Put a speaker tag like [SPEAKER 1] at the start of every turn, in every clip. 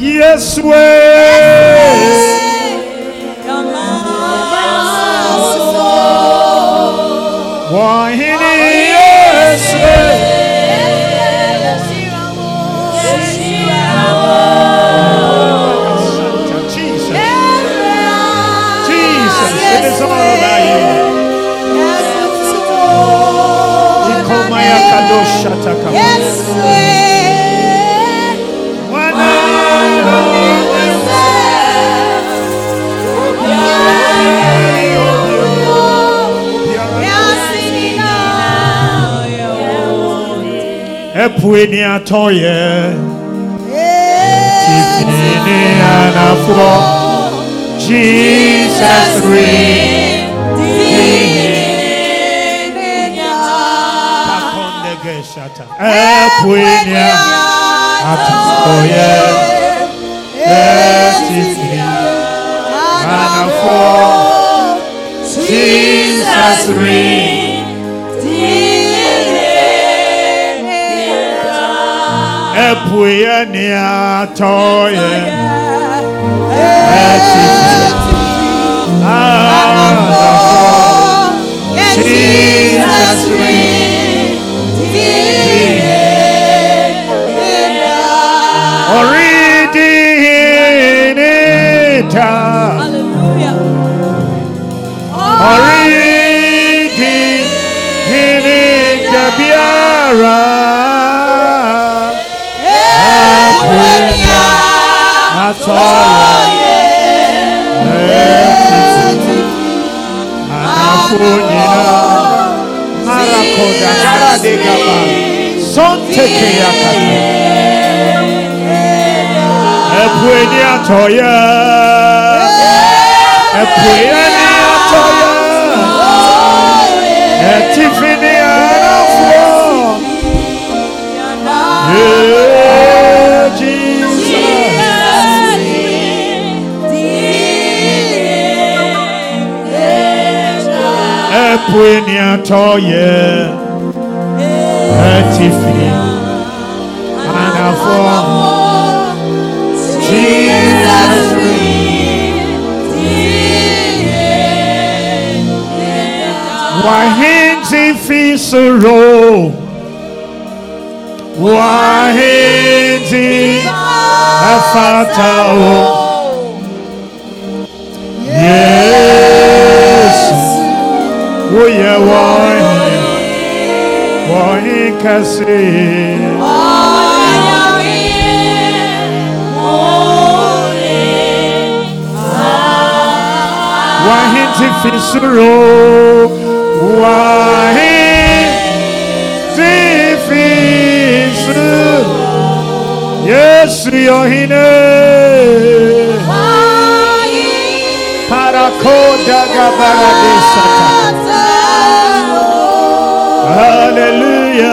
[SPEAKER 1] Yes, way. Wahini yes way. Jesus. Jesus. It is all about you. Ikomaya Epue ni atoye. Tifini ni anafo. Jesus reign. Pakonde geshata. Epue ni atoye. Oridinita. Etifini anafo. Yeah, Etifini anafo. Jesus. Wahinzi fisuro. Wahinzi afatao. Yes. Uye wahin. Wahin kasi. Wahinzi fisuro. Wahinzi fisuro. Yesu yohine. Parakoda gabaradesata. Hallelujah.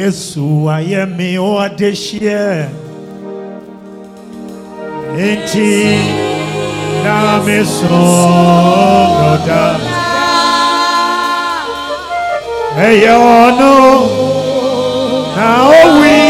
[SPEAKER 1] Yesu ayɛ me ɔadehyeɛ enti na me sɔɔda ɛyɛ ɔno na owi. dikyi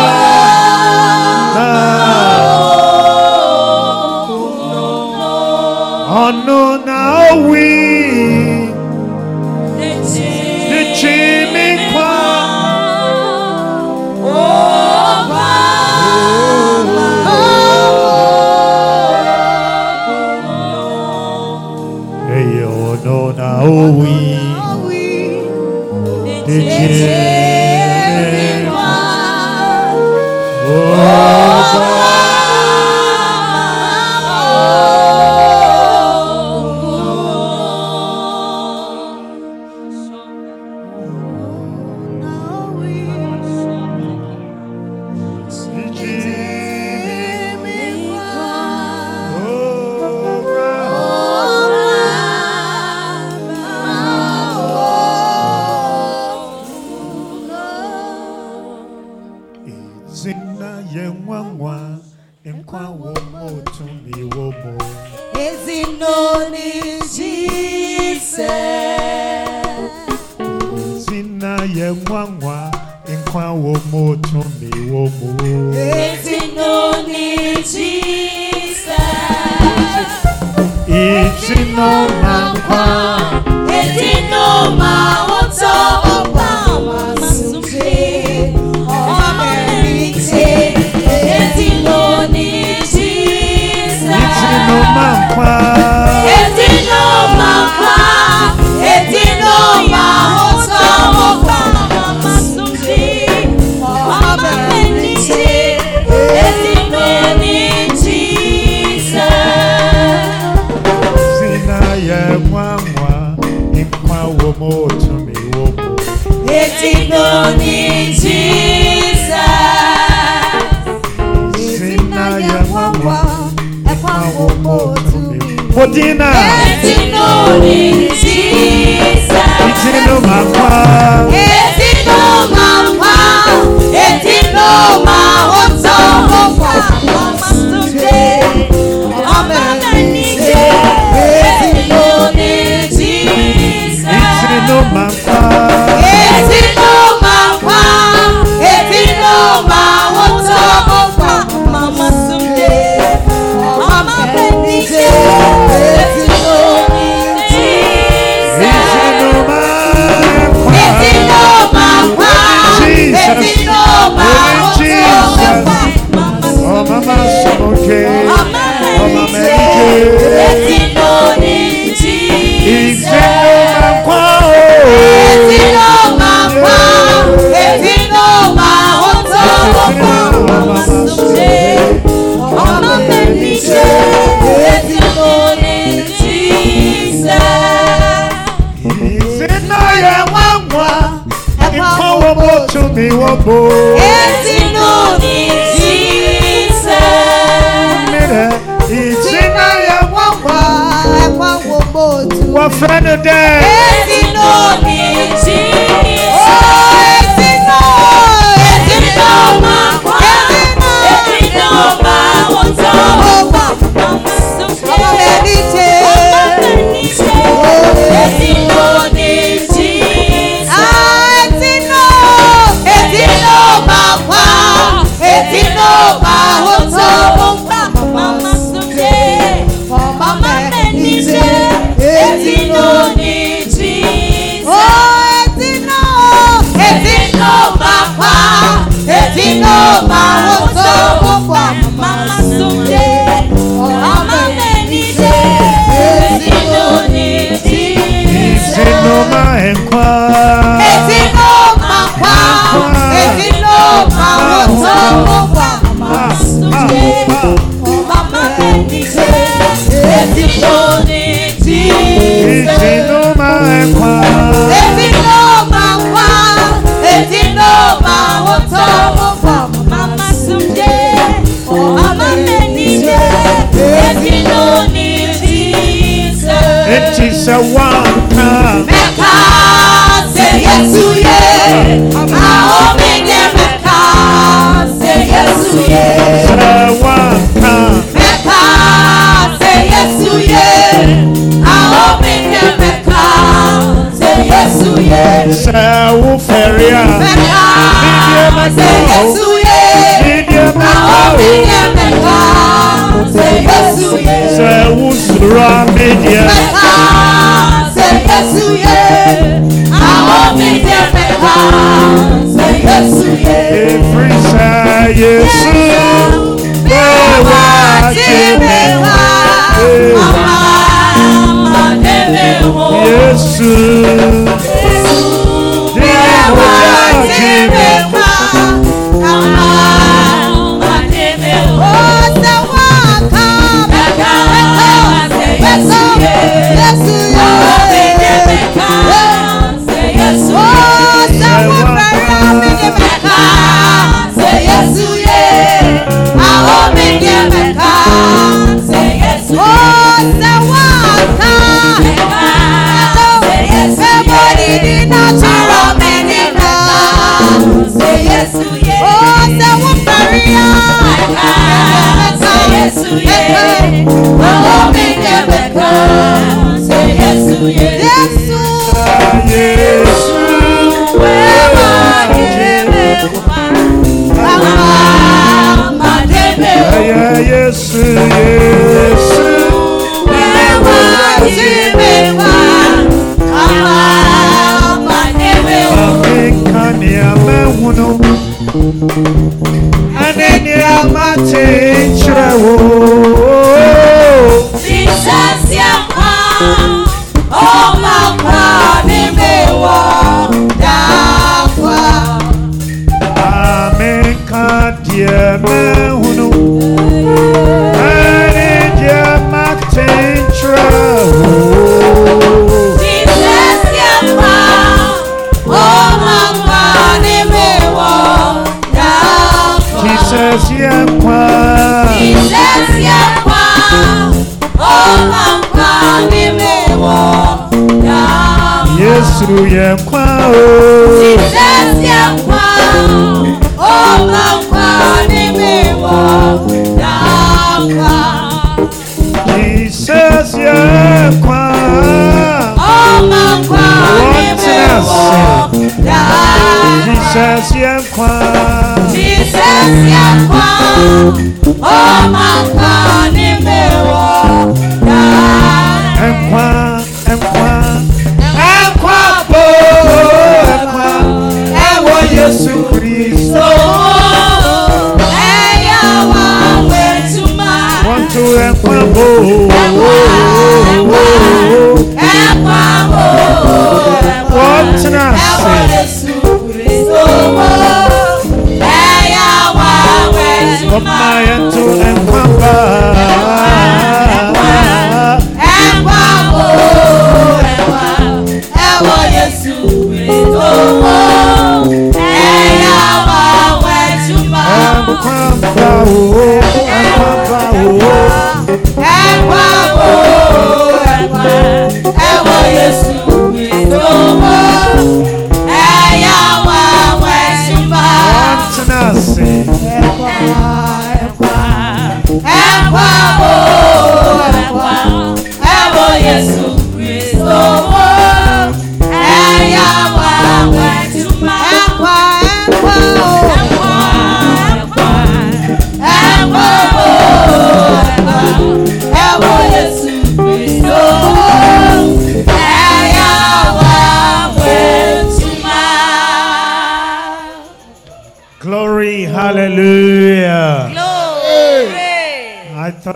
[SPEAKER 2] no,
[SPEAKER 3] now
[SPEAKER 4] we. yes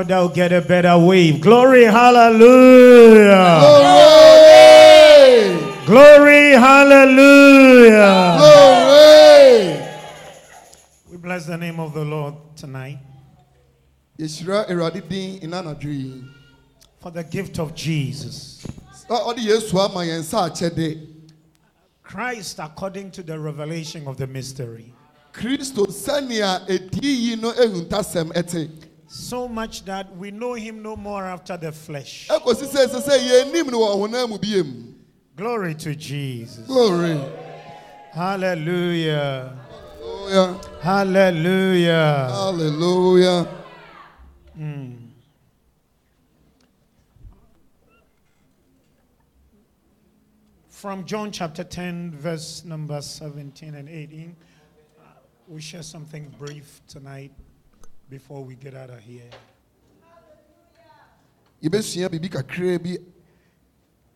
[SPEAKER 4] Shout out, get a better wave. Glory, hallelujah.
[SPEAKER 5] Glory.
[SPEAKER 4] Glory, hallelujah.
[SPEAKER 5] Glory.
[SPEAKER 4] We bless the name of the Lord tonight. For the gift of Jesus. Christ, according to the revelation of the mystery.
[SPEAKER 5] Christ,
[SPEAKER 1] so much that we know him no more after the flesh. Glory to Jesus.
[SPEAKER 5] glory
[SPEAKER 1] Hallelujah.
[SPEAKER 5] hallelujah
[SPEAKER 1] Hallelujah.
[SPEAKER 5] hallelujah
[SPEAKER 1] From John chapter 10, verse number 17 and 18, uh, we share something brief tonight before we get out of here.
[SPEAKER 5] yɛbɛsua biribi kakraa bi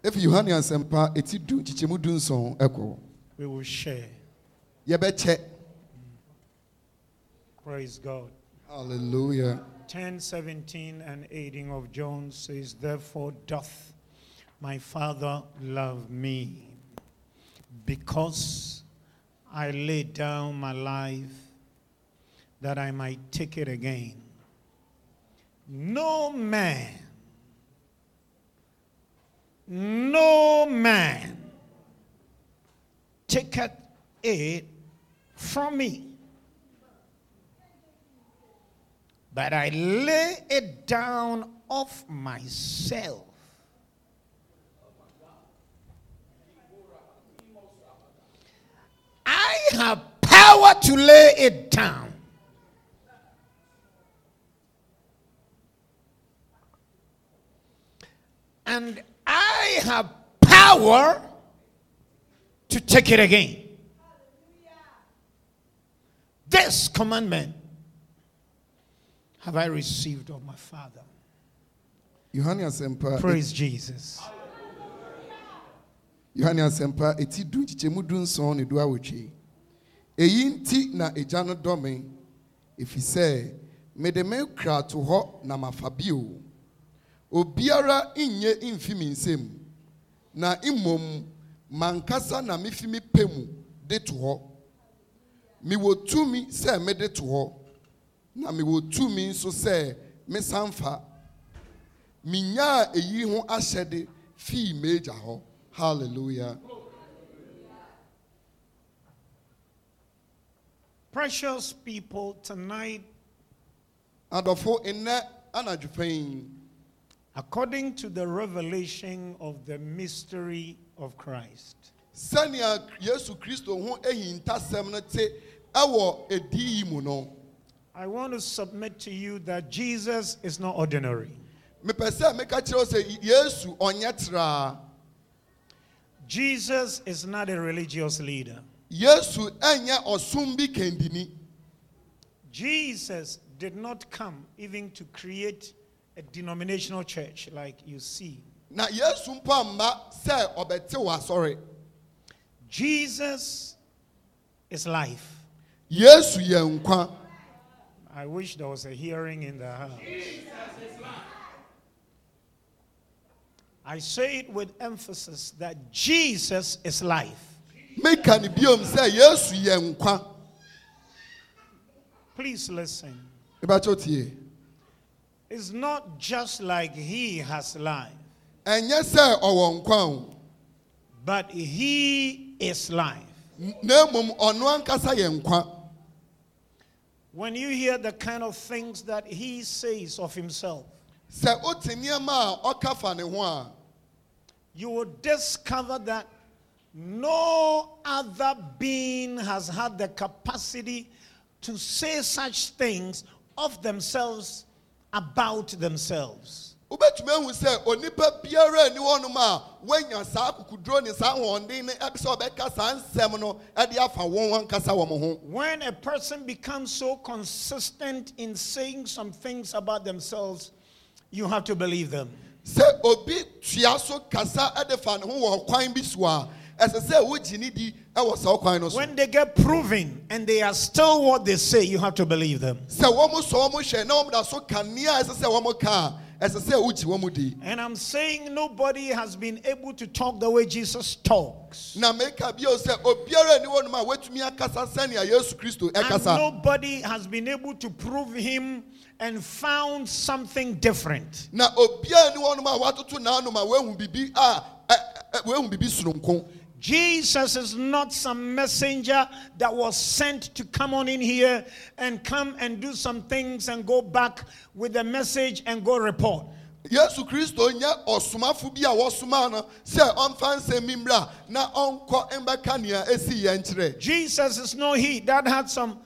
[SPEAKER 5] ɛfi yohane asɛmpa ɛti du nkyekyɛmu du nson ɛkɔ
[SPEAKER 1] We will share.
[SPEAKER 5] yɛbɛkyɛ
[SPEAKER 1] Praise God.
[SPEAKER 5] hallelujah
[SPEAKER 1] 10, 17, and 18 of John says, Therefore doth my Father love me, because I lay down my life that I might take it again. No man, no man taketh it from me. but I lay it down of myself. I have power to lay it down. And I have power to take it again. This commandment have I received of my Father.
[SPEAKER 5] yohane asɛmpa
[SPEAKER 1] Praise Jesus.
[SPEAKER 5] yohane asɛmpa ɛti du nkyekyɛmu du nson ne du awotwe eyi nti na agya no dɔ me ɛfiri sɛ mede me kra to hɔ na mafa bio obiara nyɛ mfi me nsam. Na mmom mankasa na mefi me pɛ mu de to hɔ. Mewɔ tumi sɛ mede to hɔ. Na mewɔ tumi nso sɛ mesan fa. Menyaa eyi ho ahyɛde fii m'agya hɔ. Hallelujah.
[SPEAKER 1] Precious people, tonight,
[SPEAKER 5] adɔfo nnɛ anadwopa yi
[SPEAKER 1] according to the revelation of the mystery of Christ,
[SPEAKER 5] sɛnea yesu kristo ho ahintasɛm no te ɛwɔ edi yi mu no
[SPEAKER 1] I want to submit to you that Jesus is not ordinary.
[SPEAKER 5] mepɛ sɛ meka kyerɛ wo sɛ yesu ɔnyɛ traa
[SPEAKER 1] Jesus is not a religious leader.
[SPEAKER 5] yesu ɛnyɛ ɔsom bi kandini
[SPEAKER 1] Jesus did not come even to create a denominational church like you see.
[SPEAKER 5] na yesu mpo amma sɛ ɔbɛte wɔ asɔre
[SPEAKER 1] Jesus is life.
[SPEAKER 5] yesu yɛ nkwa
[SPEAKER 1] I wish there was a hearing in the house. I say it with emphasis that Jesus is life.
[SPEAKER 5] meka ne biom sɛ yesu yɛ nkwa
[SPEAKER 1] Please listen.
[SPEAKER 5] mebakyɛ tie
[SPEAKER 1] It's not just like he has life,
[SPEAKER 5] ɛnyɛ sɛ ɔwɔ nkwa
[SPEAKER 1] but he is life.
[SPEAKER 5] na mmom ankasa yɛ nkwa.
[SPEAKER 1] When you hear the kind of things that he says of himself,
[SPEAKER 5] sɛ wote nneɛma a ɔka fa ne ho a
[SPEAKER 1] you will discover that no other being has had the capacity to say such things of themselves about themselves.
[SPEAKER 5] wobɛtumi sɛ onipa biara ani hɔnom a saa ne saa ahoɔden ne ɛbi sɛ ɔbɛka saa nsɛm no ɛde afa wɔn ankasa wɔ mo ho
[SPEAKER 1] When a person becomes so consistent in saying some things about themselves, you have to believe them.
[SPEAKER 5] sɛ obi tua so kasa ɛde fa ne ho wɔ kwan bi so a ɛsɛ sɛ wogye ne di ɛwɔ saa kwan no so
[SPEAKER 1] When they get proven and they are still what they say, you have to believe them.
[SPEAKER 5] sɛ wɔn sɔ wɔn hwɛ na wɔn da so kanea a ɛsɛ sɛ wɔn ka a ɛsɛ sɛ wogye wɔn di
[SPEAKER 1] And I'm saying nobody has been able to talk the way Jesus talks.
[SPEAKER 5] na meka bio sɛ obiara ani hɔnom a watumi akasa sɛnea yesu kristo
[SPEAKER 1] And nobody has been able to prove him and found something different.
[SPEAKER 5] Na obiara ani hɔnom a watoto n'anom a wahu bibi a ɛ- ɛ- wahu bibi soronko
[SPEAKER 1] Jesus is not some messenger that was sent to come on in here and come and do some things and go back with the message and go report.
[SPEAKER 5] yesu kristo ɔsomafo bi a no sɛ ɔmfa nsɛm mi mmra na ɔnkɔ mbɛka nea esi yɛn kyerɛ
[SPEAKER 1] Jesus is no he that had some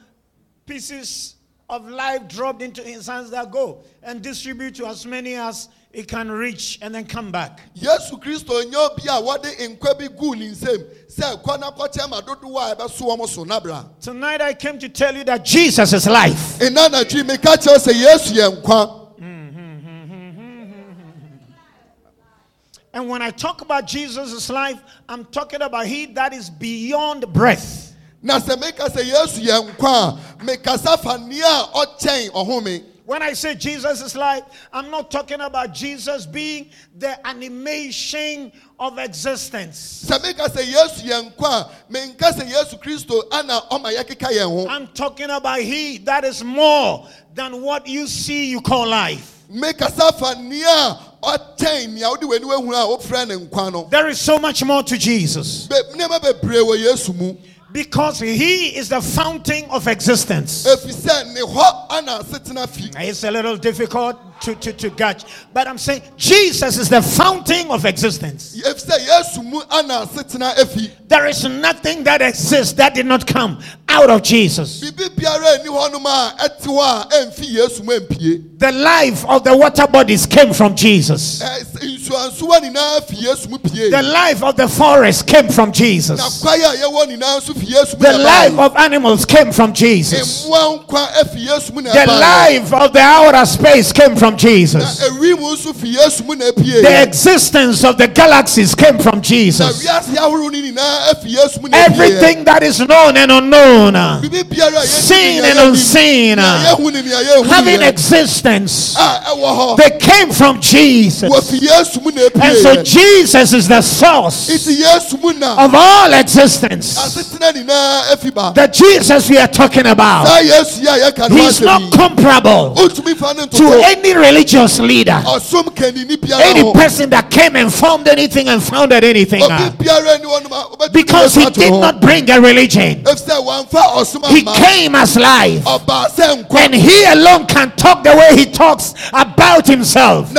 [SPEAKER 1] pieces of life dropped into his hands that go and distribute to as many as he can reach and then come back.
[SPEAKER 5] yesu kristo nyɛ obi a wɔde nkwa bi gu ne nsam sɛ kɔ na kɔkyɛ ma dodoɔ a ɛbɛso wɔn so nabra
[SPEAKER 1] Tonight I came to tell you that Jesus is life.
[SPEAKER 5] nna anadwi meka kyerɛw sɛ yesu yɛ nkwa
[SPEAKER 1] And when I talk about Jesus' life, I'm talking about he that is beyond breath.
[SPEAKER 5] na sɛ meka sɛ yesu yɛ nkwa a mekasa fa nea ɔkyɛn ɔhome
[SPEAKER 1] When I say Jesus is life, I'm not talking about Jesus being the animation of existence.
[SPEAKER 5] sɛ meka sɛ yesu yɛ nkwa a menka sɛ yesu kristo ana ɔma yɛkeka yɛn
[SPEAKER 1] I'm talking about he that is more than what you see you call life.
[SPEAKER 5] mekasa fa nea a ɔkyɛn nea wode w'ani wahunu a wofrɛ ne nkwa
[SPEAKER 1] There is so much more to Jesus
[SPEAKER 5] Be- nneɛma bebree wɔ yesu mu
[SPEAKER 1] because he is the fountain of existence.
[SPEAKER 5] ɛfiri sɛ ne hɔ ana asetena fi
[SPEAKER 1] It's a little difficult to, to, to catch, but I'm saying Jesus is the fountain of existence.
[SPEAKER 5] ɛfiri sɛ yesu mu ana asetena afi
[SPEAKER 1] There is nothing that exists that did not come out of Jesus.
[SPEAKER 5] biribi biara ani hɔnom a ɛte hɔ a ɛmfi yesu mu ampie
[SPEAKER 1] The life of the water bodies came from Jesus.
[SPEAKER 5] Eh, Ɛ- nsuansuwa nyinaa fi yesu mu pie
[SPEAKER 1] The life of the forest came from Jesus.
[SPEAKER 5] kwae a yɛwɔ nyinaa nso fi yesu mu
[SPEAKER 1] The life of animals came from Jesus.
[SPEAKER 5] mmoa nkwa afi yesu mu na
[SPEAKER 1] The life of the outer space came from Jesus.
[SPEAKER 5] ewim nso fi yesu mu na apie
[SPEAKER 1] The existence of the galaxies came from Jesus.
[SPEAKER 5] wiase ahorow no nyinaa afi yesu mu na apie
[SPEAKER 1] Everything that is known and unknown, uh,
[SPEAKER 5] biribi biara a yɛnim
[SPEAKER 1] seen and unseen, uh,
[SPEAKER 5] yɛhu ne nea yɛnhu
[SPEAKER 1] having existence,
[SPEAKER 5] a ɛwɔ hɔ
[SPEAKER 1] they came from Jesus.
[SPEAKER 5] Wɔfi yesu mu na
[SPEAKER 1] And so Jesus is the source
[SPEAKER 5] nti yesu mu na
[SPEAKER 1] of all existence.
[SPEAKER 5] asetena nyinaa afi ba.
[SPEAKER 1] The Jesus we are talking about,
[SPEAKER 5] saa yesu yi a yɛka no
[SPEAKER 1] he's not comparable
[SPEAKER 5] wotumi fa ne
[SPEAKER 1] to any religious leader,
[SPEAKER 5] ɔsom kanini biara
[SPEAKER 1] any person that came and formed anything and founded anything.
[SPEAKER 5] obi biara ni wɔnom a wobɛtumi
[SPEAKER 1] Because he did not bring a religion,
[SPEAKER 5] ɛfiri sɛ wɔamfa ɔsom
[SPEAKER 1] he came as life. And he alone can talk the way he talks about himself.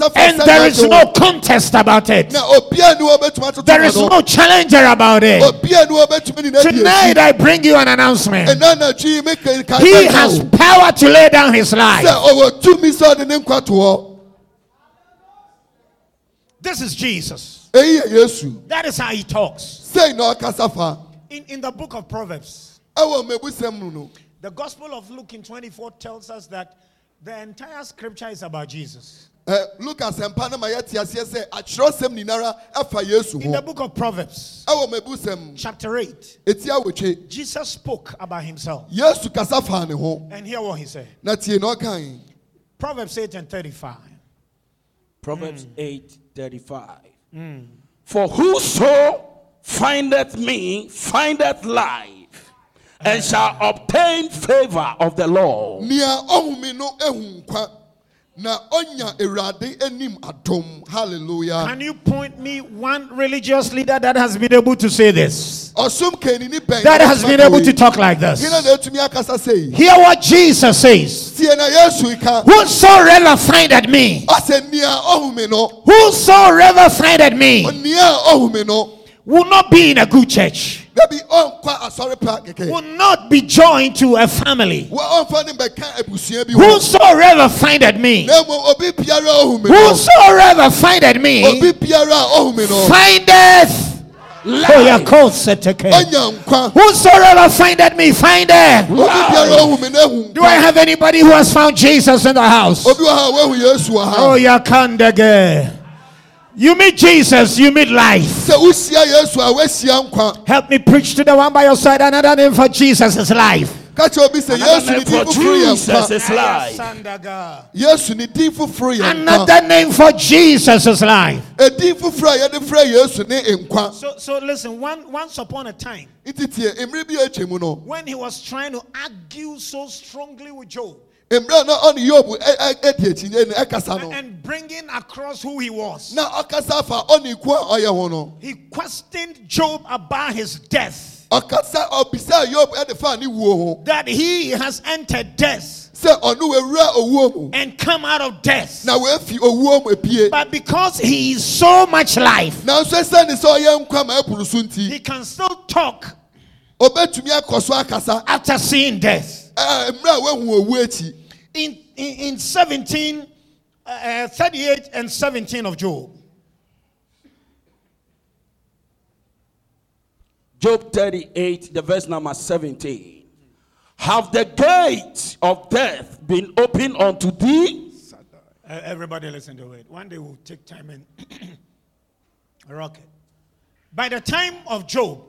[SPEAKER 5] Na ɔno nkutɔ na ɔtumi kasa fa
[SPEAKER 1] And there is no contest about it.
[SPEAKER 5] na obiara ni wɔbɛtumi atoto
[SPEAKER 1] There is
[SPEAKER 5] no
[SPEAKER 1] challenger about it.
[SPEAKER 5] obiara ni wɔbɛtumi ne n'adi
[SPEAKER 1] Tonight I bring you an announcement.
[SPEAKER 5] ɛna anadwo yi meka ka
[SPEAKER 1] He has power to lay down his life.
[SPEAKER 5] ɔwɔ tumi sɛ ɔde ne nkwa to hɔ
[SPEAKER 1] This is Jesus.
[SPEAKER 5] eyi yɛ yesu
[SPEAKER 1] That is how he talks.
[SPEAKER 5] sɛyi na ɔkasa fa
[SPEAKER 1] In, in the book of Proverbs,
[SPEAKER 5] ɛwɔ mmɛbusɛm mu no
[SPEAKER 1] the Gospel of Luke in 24 tells us that the entire scripture is about Jesus.
[SPEAKER 5] Ɛ lukas mpa no ma yɛte aseɛ sɛ atwerɛsɛm nyinara ɛfa yesu
[SPEAKER 1] In the book of Proverbs, chapter 8,
[SPEAKER 5] eti awotwe
[SPEAKER 1] Jesus spoke about himself.
[SPEAKER 5] yesu kasa fa
[SPEAKER 1] And hear what he said.
[SPEAKER 5] na tie na ɔkan
[SPEAKER 1] Proverbs 8 and 35.
[SPEAKER 6] Proverbs mm. 8 35. Mm. For whoso findeth me findeth life and shall obtain favor of the Lord.
[SPEAKER 1] Can you point me one religious leader that has been able to say this?
[SPEAKER 5] ɔsom kanini bɛn
[SPEAKER 1] That has been able to talk like this?
[SPEAKER 5] hena na etumi akasa sei
[SPEAKER 1] Hear what Jesus says.
[SPEAKER 5] tie na yesu ka
[SPEAKER 1] Whosoever me,
[SPEAKER 5] nea ɔhome no.
[SPEAKER 1] Whosoever me,
[SPEAKER 5] nea ɔhome no.
[SPEAKER 1] Will not be in a good church,
[SPEAKER 5] dabi ɔnkwa asɔre pa kɛkɛ
[SPEAKER 1] will not be joined to a family.
[SPEAKER 5] wa ɔmfa ne bɛka abusua bi ho
[SPEAKER 1] Whosoever findeth me,
[SPEAKER 5] na mmom obi biara a ɔhome no.
[SPEAKER 1] whosoever findeth me,
[SPEAKER 5] obi biara a ɔhome no.
[SPEAKER 1] findeth Oh, yeah, call
[SPEAKER 5] ɔnya nkwa.
[SPEAKER 1] Whosoever findeth me, findeth.
[SPEAKER 5] obi biara a ɔhome no ahu
[SPEAKER 1] Do I have anybody who has found Jesus in the house?
[SPEAKER 5] obi wɔ ha a wahu yesu wɔ
[SPEAKER 1] Oh, yeah, Kandage. You meet Jesus, you meet life.
[SPEAKER 5] sɛ wohyia yesu a woahyia nkwa
[SPEAKER 1] Help me preach to the one by your side. Another name for Jesus is life.
[SPEAKER 5] ka kyerɛ obi sɛ
[SPEAKER 6] Another
[SPEAKER 5] yesu
[SPEAKER 6] name
[SPEAKER 5] ne
[SPEAKER 6] for
[SPEAKER 5] din foforɔ yɛ
[SPEAKER 6] Jesus
[SPEAKER 5] nkwa
[SPEAKER 6] is life.
[SPEAKER 1] Sandaga.
[SPEAKER 5] yesu ne din foforɔ yɛ nkwa
[SPEAKER 1] Another name for Jesus is life.
[SPEAKER 5] edin foforɔ a yɛde frɛ yesu ne nkwa
[SPEAKER 1] So, so listen. One, once upon a time,
[SPEAKER 5] nti tie mmere bi a atwa mu no
[SPEAKER 1] when he was trying to argue so strongly with Job, and bringing across who he was.
[SPEAKER 5] na ɔkasa fa ɔne ku a ɔyɛ ho no
[SPEAKER 1] He questioned Job about his death,
[SPEAKER 5] ɔkasa ɔbisa yob ɛde fa ne wuo ho.
[SPEAKER 1] That he has entered death
[SPEAKER 5] sɛ ɔno wawura owuo mu.
[SPEAKER 1] and come out of death.
[SPEAKER 5] na wafi owuo mu epie.
[SPEAKER 1] But because he is so much life,
[SPEAKER 5] nanso ɛsɛne sɛ ɔyɛ nkwa ma ɛpono so nti.
[SPEAKER 1] he can still talk
[SPEAKER 5] obetumi akɔ so akasa.
[SPEAKER 1] after seeing death.
[SPEAKER 5] Eh, eh, ɛɛ mmerɛ a wahu owu akyi
[SPEAKER 1] In, in, in 17, uh, 38 and 17 of Job.
[SPEAKER 6] Job 38, the verse number 17. Have the gate of death been opened unto thee?
[SPEAKER 1] Uh, everybody listen to it. One day we'll take time and rock it. By the time of Job,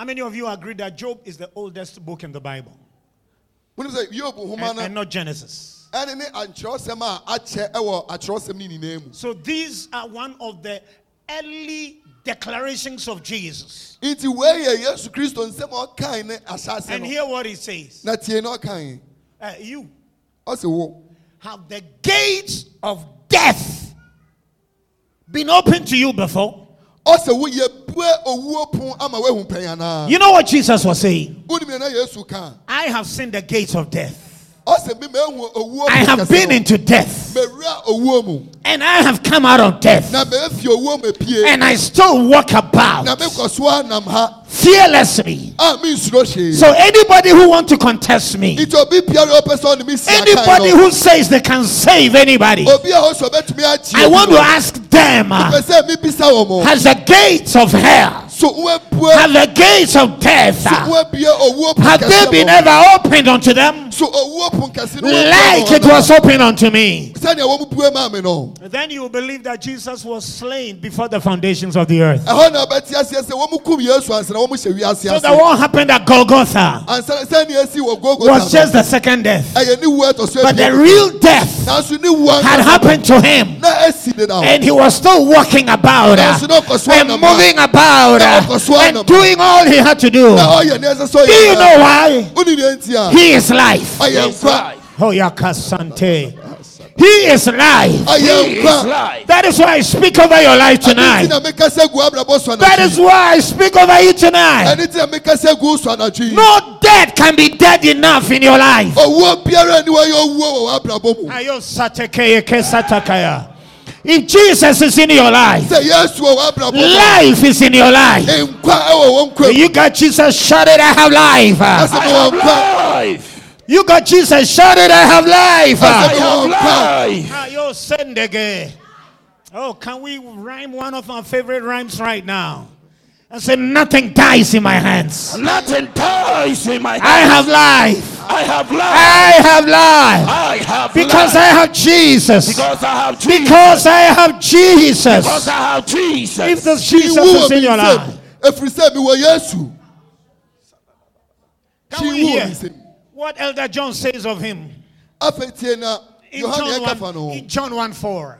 [SPEAKER 1] how many of you agree that Job is the oldest book in the Bible
[SPEAKER 5] wonim sɛ yob nhoma
[SPEAKER 1] and, and not Genesis?
[SPEAKER 5] ɛne ne ankyerɛwsɛm a akyɛ ɛwɔ akyerɛwsɛm no nyinaa mu
[SPEAKER 1] So these are one of the early declarations of Jesus.
[SPEAKER 5] nti wei yɛ yesu kristo nsɛm a ɔkae ne ahyɛase
[SPEAKER 1] And hear what he says.
[SPEAKER 5] na tie na
[SPEAKER 1] Uh, you have the gates of death been open to you before?
[SPEAKER 5] Ɔsɛ wo yɛbue owuo pon ama woahu pɛn anaa
[SPEAKER 1] You know what Jesus was saying?
[SPEAKER 5] wonim na yesu ka
[SPEAKER 1] I have seen the gates of death.
[SPEAKER 5] Ɔsɛ me mahu owuo
[SPEAKER 1] I have been into death.
[SPEAKER 5] mawura owuo mu
[SPEAKER 1] And I have come out of death.
[SPEAKER 5] na maafi owuo mu epie.
[SPEAKER 1] And I still walk about.
[SPEAKER 5] Mekɔ so anam ha.
[SPEAKER 1] Fearlessly. So anybody who wants to contest me,
[SPEAKER 5] nti obi biara a ɔpɛ sɛ ɔne me si
[SPEAKER 1] anybody who says they can save anybody,
[SPEAKER 5] obi a hɔ so ɔbɛtumi agye
[SPEAKER 1] I want to ask them,
[SPEAKER 5] pɛ sɛ mebisa wɔ mo.
[SPEAKER 1] Has the gates of hell,
[SPEAKER 5] so
[SPEAKER 1] have the gates of death,
[SPEAKER 5] so
[SPEAKER 1] ah,
[SPEAKER 5] woabue owuo pon
[SPEAKER 1] have they been ever opened unto them
[SPEAKER 5] so owuo pon kɛse no woabue
[SPEAKER 1] like it was opened unto me?
[SPEAKER 5] no. sɛnea wɔm bue maa me no
[SPEAKER 1] Then you will believe that Jesus was slain before the foundations of the earth.
[SPEAKER 5] ɛhɔ na ɔbɛte aseɛ sɛ wɔm kum yesu ansa na wɔm hyɛ wiase
[SPEAKER 1] So
[SPEAKER 5] ase
[SPEAKER 1] the what happened at Golgotha
[SPEAKER 5] ansa sɛnea esi wɔ
[SPEAKER 1] was just the second death.
[SPEAKER 5] ɛyɛ ne wu
[SPEAKER 1] But the real death
[SPEAKER 5] nanso ne wu
[SPEAKER 1] had happened to him.
[SPEAKER 5] na esi de na hɔ
[SPEAKER 1] And he was still walking about
[SPEAKER 5] Nanso na ɔkɔ
[SPEAKER 1] and moving about
[SPEAKER 5] Na ɔkɔ so
[SPEAKER 1] and doing all he had to do.
[SPEAKER 5] na ɔyɛ ne ɛsɛ sɛ ɔyɛ
[SPEAKER 1] Do you know why?
[SPEAKER 5] woni ne nti a
[SPEAKER 1] He is life.
[SPEAKER 5] ɔyɛ
[SPEAKER 6] His
[SPEAKER 5] nkwa
[SPEAKER 6] life.
[SPEAKER 1] Oh, Yakasante. He is life.
[SPEAKER 5] ɔyɛ
[SPEAKER 6] His
[SPEAKER 5] nkwa
[SPEAKER 6] life.
[SPEAKER 1] That is why I speak over your life tonight.
[SPEAKER 5] ti na mekasa gu abrabɔ so
[SPEAKER 1] That is why I speak over you tonight.
[SPEAKER 5] ɛne ti na mekasa gu so anadwo yi
[SPEAKER 1] No death can be dead enough in your life. If Jesus is in your life,
[SPEAKER 5] sɛ yesu wɔ w'abrabɔ mu
[SPEAKER 1] life is in your life.
[SPEAKER 5] nkwa ɛwɔ wɔn nkwa mu
[SPEAKER 1] You got Jesus, shout it, I have life.
[SPEAKER 6] I have life.
[SPEAKER 1] You got Jesus, shout it, I have life.
[SPEAKER 6] I
[SPEAKER 5] Come
[SPEAKER 6] have
[SPEAKER 5] on,
[SPEAKER 6] life.
[SPEAKER 1] Ayo sendege. Oh, can we rhyme one of our favorite rhymes right now? And say, nothing dies in my hands.
[SPEAKER 6] Nothing dies in my
[SPEAKER 1] hands.
[SPEAKER 6] I
[SPEAKER 1] have life.
[SPEAKER 6] I have life.
[SPEAKER 1] I have life.
[SPEAKER 6] I have
[SPEAKER 1] Because I have Jesus.
[SPEAKER 6] Because I have Jesus.
[SPEAKER 1] Because I have
[SPEAKER 6] Because
[SPEAKER 1] Jesus.
[SPEAKER 6] I have Jesus.
[SPEAKER 1] If the Jesus
[SPEAKER 5] wu wɔ
[SPEAKER 1] is in
[SPEAKER 5] mi
[SPEAKER 1] your life,
[SPEAKER 5] efiri sɛ mi wɔ yesu
[SPEAKER 1] can we hear what Elder John says of him
[SPEAKER 5] afei tie na
[SPEAKER 1] in
[SPEAKER 5] yohane
[SPEAKER 1] John 1,
[SPEAKER 5] no
[SPEAKER 1] in John 1 4?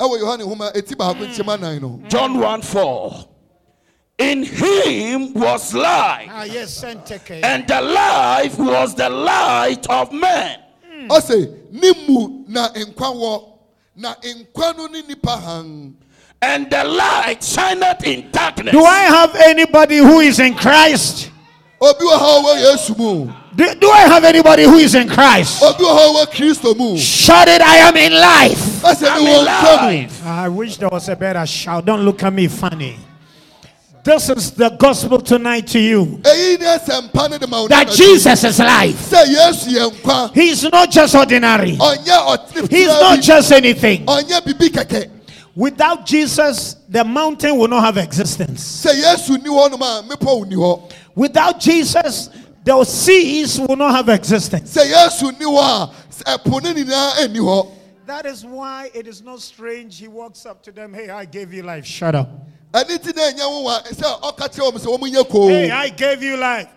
[SPEAKER 5] ɛwɔ yohane nhoma eti baako nkyɛn anan no
[SPEAKER 6] John 1 4. In him was life,
[SPEAKER 1] Ah, yes,
[SPEAKER 6] and the life was the light of men.
[SPEAKER 5] ɔsɛ ne mu na nkwa wɔ na nkwa no ne nipa han
[SPEAKER 6] And the light shineth in darkness.
[SPEAKER 1] Do I have anybody who is in Christ?
[SPEAKER 5] obi wɔ ha a yesu mu
[SPEAKER 1] Do, do I have anybody who is in Christ?
[SPEAKER 5] obi wɔ ha a ɔwɔ kristo mu
[SPEAKER 1] Shout it, I am in life.
[SPEAKER 5] ɔsɛ
[SPEAKER 6] I'm
[SPEAKER 5] mi wɔ
[SPEAKER 6] in
[SPEAKER 5] nkwa
[SPEAKER 6] life.
[SPEAKER 1] I wish there was a better shout. Don't look at me funny. This is the gospel tonight to you
[SPEAKER 5] eyi ne ɛsɛmpa ne de ma wo
[SPEAKER 1] that Jesus is life.
[SPEAKER 5] sɛ yesu yɛ nkwa
[SPEAKER 1] He's not just ordinary,
[SPEAKER 5] ɔtene
[SPEAKER 1] He's not just anything.
[SPEAKER 5] ɔnyɛ bibi kɛkɛ
[SPEAKER 1] Without Jesus, the mountain will not have existence.
[SPEAKER 5] sɛ yesu ni hɔ nom a mepɔ wo ni hɔ
[SPEAKER 1] Without Jesus, the seas will not have existence.
[SPEAKER 5] sɛ yesu ni hɔ a sɛ ɛpo ne nyinaa ɛni hɔ
[SPEAKER 1] That is why it is not strange. He walks up to them, Hey, I gave you life. Shut up.
[SPEAKER 5] Ɛne ti na ɛnyɛ wo wa sɛ ɔka kyerɛ wɔm sɛ wɔn nyɛ
[SPEAKER 1] Hey, I gave you life.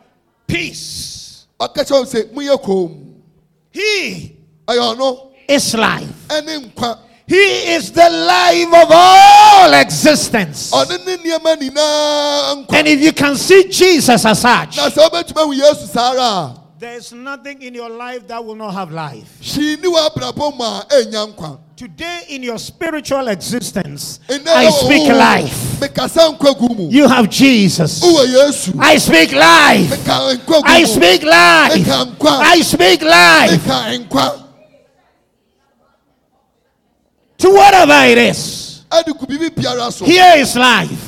[SPEAKER 1] Peace.
[SPEAKER 5] ɔka kyerɛ wɔm sɛ monyɛ koom
[SPEAKER 1] He
[SPEAKER 5] ɛyɛ
[SPEAKER 1] is life.
[SPEAKER 5] ɛne
[SPEAKER 1] He is the life of all existence.
[SPEAKER 5] ɔno ne nneɛma nyinaa nkwa
[SPEAKER 1] And if you can see Jesus as such,
[SPEAKER 5] na sɛ wobɛtumi ahu yesu saa ara
[SPEAKER 1] There's nothing in your life that will not have life.
[SPEAKER 5] Hwee ni w'abrabɔ mu a ɛnya nkwa
[SPEAKER 1] Today, in your spiritual existence, I speak life.
[SPEAKER 5] mekasa nkwa gu mu
[SPEAKER 1] You have Jesus. I speak life.
[SPEAKER 5] meka nkwa gu
[SPEAKER 1] I speak life. I speak life to whatever it is.
[SPEAKER 5] ɛde gu biribi biara so
[SPEAKER 1] Here is life.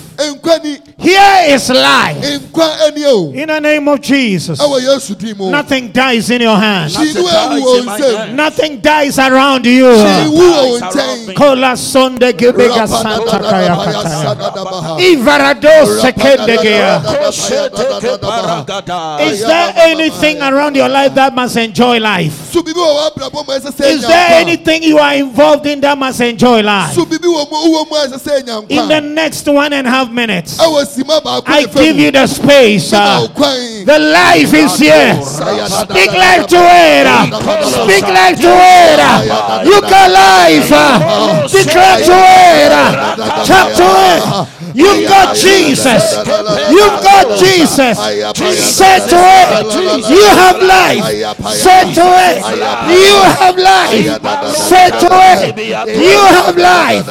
[SPEAKER 5] Nkwa ni
[SPEAKER 1] Here is life.
[SPEAKER 5] nkwa ani o
[SPEAKER 1] In the name of Jesus.
[SPEAKER 5] ɛwɔ yesu din mu
[SPEAKER 1] Nothing dies in your hand.
[SPEAKER 5] hwee ni
[SPEAKER 6] Nothing dies
[SPEAKER 5] wɔ
[SPEAKER 6] in my
[SPEAKER 5] nsam
[SPEAKER 6] hand.
[SPEAKER 1] Nothing dies around you.
[SPEAKER 5] hwee wu wɔ wo
[SPEAKER 6] Dies around me.
[SPEAKER 5] nkyɛn
[SPEAKER 1] Kola sonde gebega santa kaya kataya. Ivarado sekendegea. Is there anything around your life that must enjoy life?
[SPEAKER 5] so bibi wɔ w'abrabɔ mu a ɛsɛ sɛ
[SPEAKER 1] Is there anything you are involved in that must enjoy life?
[SPEAKER 5] so bibi wɔ mu wɔ mu a ɛsɛ sɛ ɛnya
[SPEAKER 1] In the next one and a half minutes,
[SPEAKER 5] ɛwɔ sima baako
[SPEAKER 1] I give you the space. Uh, The life is here. Speak life to it. uh, Speak life to it. uh, You got life. uh, Declare to it. uh, Talk to it. You've got Jesus. You've got Jesus. Say to it. You have life. Say to it. You have life. Say to it. You have life.